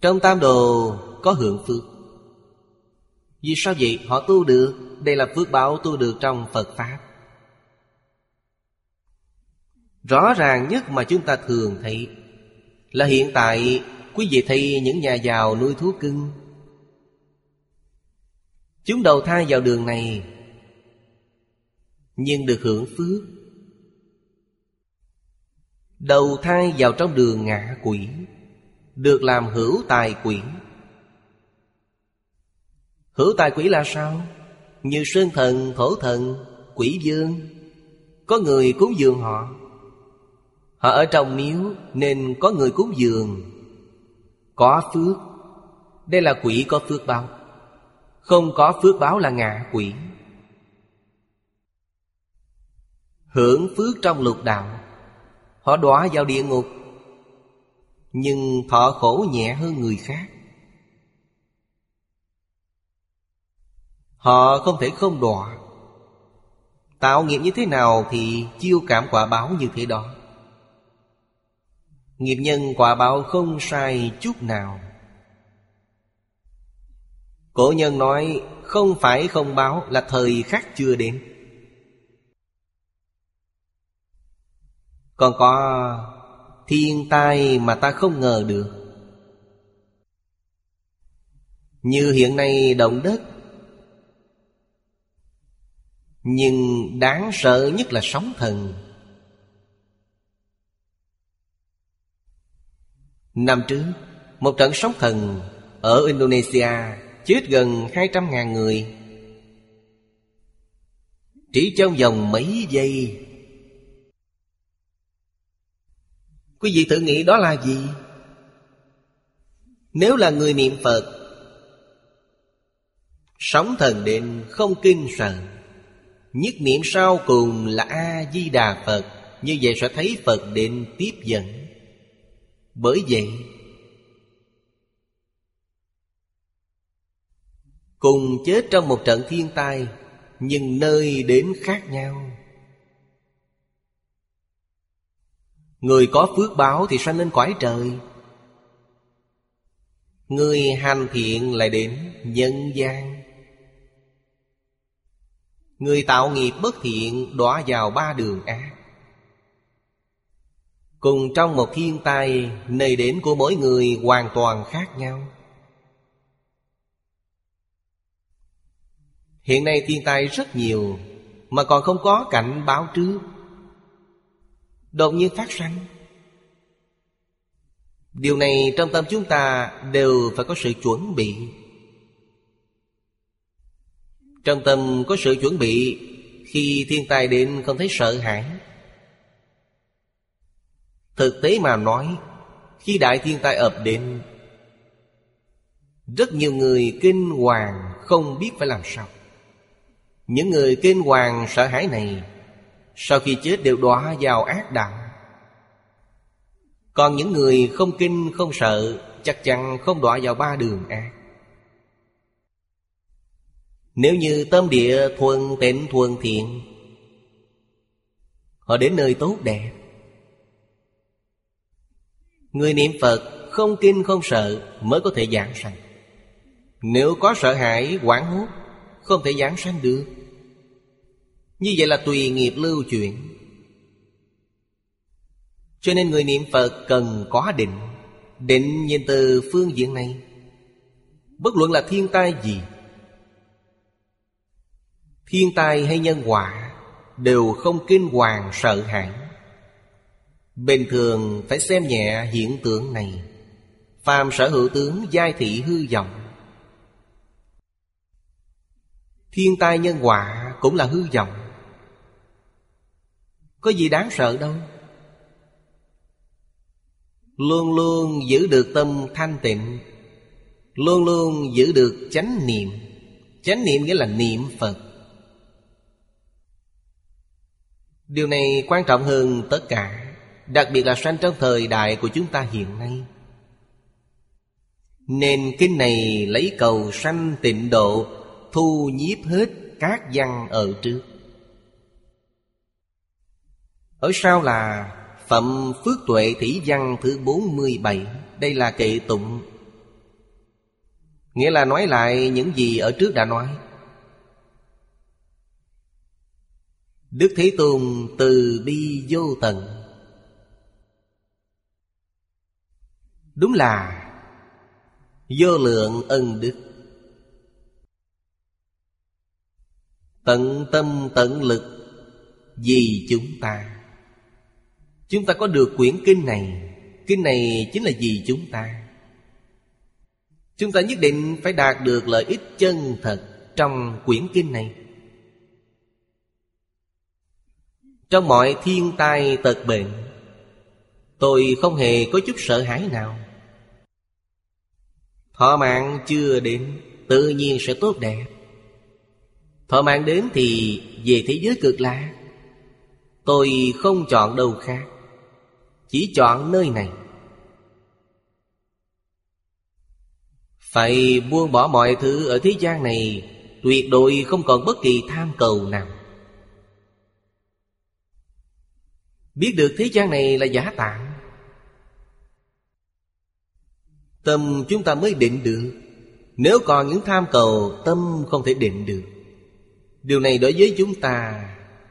Speaker 1: Trong tam đồ có hưởng phước. Vì sao vậy? Họ tu được. Đây là phước báo tu được trong Phật Pháp. Rõ ràng nhất mà chúng ta thường thấy Là hiện tại Quý vị thấy những nhà giàu nuôi thú cưng. Chúng đầu thai vào đường này, Nhưng được hưởng phước. Đầu thai vào trong đường ngạ quỷ, được làm hữu tài quỷ. Hữu tài quỷ là sao? Như sơn thần, thổ thần, quỷ dương Có người cúng dường họ. Họ ở trong miếu nên có người cúng dường. Có phước. Đây là quỷ có phước báo. Không có phước báo là ngạ quỷ. Hưởng phước trong lục đạo. Họ đọa vào địa ngục. Nhưng thọ khổ nhẹ hơn người khác Họ không thể không đọa. Tạo nghiệp như thế nào thì chiêu cảm quả báo như thế đó. Nghiệp nhân quả báo không sai chút nào. Cổ nhân nói, không phải không báo là thời khắc chưa đến. Còn có Thiên tai mà ta không ngờ được. Như hiện nay động đất nhưng đáng sợ nhất là sóng thần. Năm trước Một trận sóng thần Ở Indonesia Chết gần 200.000 người. Chỉ trong vòng mấy giây. Quý vị tự nghĩ đó là gì? Nếu là người niệm Phật, sóng thần đến không kinh sợ. Nhất niệm sau cùng là A-di-đà Phật. Như vậy sẽ thấy Phật định tiếp dẫn. Bởi vậy, Cùng chết trong một trận thiên tai, Nhưng nơi đến khác nhau. Người có phước báo thì sanh lên cõi trời. Người hành thiện lại đến nhân gian. Người tạo nghiệp bất thiện, đọa vào ba đường ác. Cùng trong một thiên tai, Nơi đến của mỗi người hoàn toàn khác nhau. Hiện nay thiên tai rất nhiều, Mà còn không có cảnh báo trước. Đột nhiên phát sanh. Điều này trong tâm chúng ta đều phải có sự chuẩn bị. Trong tâm có sự chuẩn bị, Khi thiên tai đến không thấy sợ hãi. Thực tế mà nói, Khi đại thiên tai ập đến, Rất nhiều người kinh hoàng không biết phải làm sao. Những người kinh hoàng sợ hãi này, sau khi chết đều đọa vào ác đạo. Còn những người không kinh không sợ, Chắc chắn không đọa vào ba đường ác. Nếu như tâm địa thuần tịnh thuần thiện, Họ đến nơi tốt đẹp. Người niệm Phật không kinh, không sợ Mới có thể giảng sanh. Nếu có sợ hãi quảng hốt, Không thể giảng sanh được. Như vậy là tùy nghiệp lưu chuyển. Cho nên người niệm Phật cần có định. Định nhìn từ phương diện này. Bất luận là thiên tai gì Thiên tai hay nhân quả Đều không kinh hoàng sợ hãi. Bình thường phải xem nhẹ hiện tượng này, Phàm sở hữu tướng giai thị hư vọng. Thiên tai nhân quả cũng là hư vọng. Có gì đáng sợ đâu. Luôn luôn giữ được tâm thanh tịnh, Luôn luôn giữ được chánh niệm. Chánh niệm nghĩa là niệm Phật. Điều này quan trọng hơn tất cả, Đặc biệt là sanh trong thời đại của chúng ta hiện nay. Nên kinh này lấy cầu sanh tịnh độ, Thu nhiếp hết các văn ở trước. Ở sau là Phẩm Phước Tuệ Thủy Văn thứ 47 Đây là kệ tụng. Nghĩa là nói lại những gì ở trước đã nói. Đức Thế Tôn từ bi vô tận. Đúng là Vô lượng ân đức. Tận tâm tận lực Vì chúng ta. Chúng ta có được quyển kinh này. Kinh này chính là vì chúng ta. Chúng ta nhất định phải đạt được lợi ích chân thật Trong quyển kinh này. Trong mọi thiên tai tật bệnh. Tôi không hề có chút sợ hãi nào. Thọ mạng chưa đến, Tự nhiên sẽ tốt đẹp. Thọ mạng đến thì về thế giới cực lạc Tôi không chọn đâu khác, Chỉ chọn nơi này. Phải buông bỏ mọi thứ ở thế gian này, Tuyệt đối không còn bất kỳ tham cầu nào. Biết được thế gian này là giả tạm Tâm chúng ta mới định được. Nếu còn những tham cầu, Tâm không thể định được. Điều này đối với chúng ta,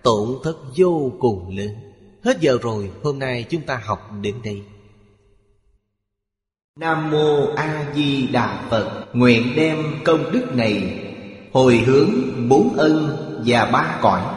Speaker 1: Tổn thất vô cùng lớn. Hết giờ rồi, Hôm nay chúng ta học đến đây.
Speaker 2: Nam Mô A Di Đà Phật. Nguyện đem công đức này Hồi hướng bốn ân và ba cõi.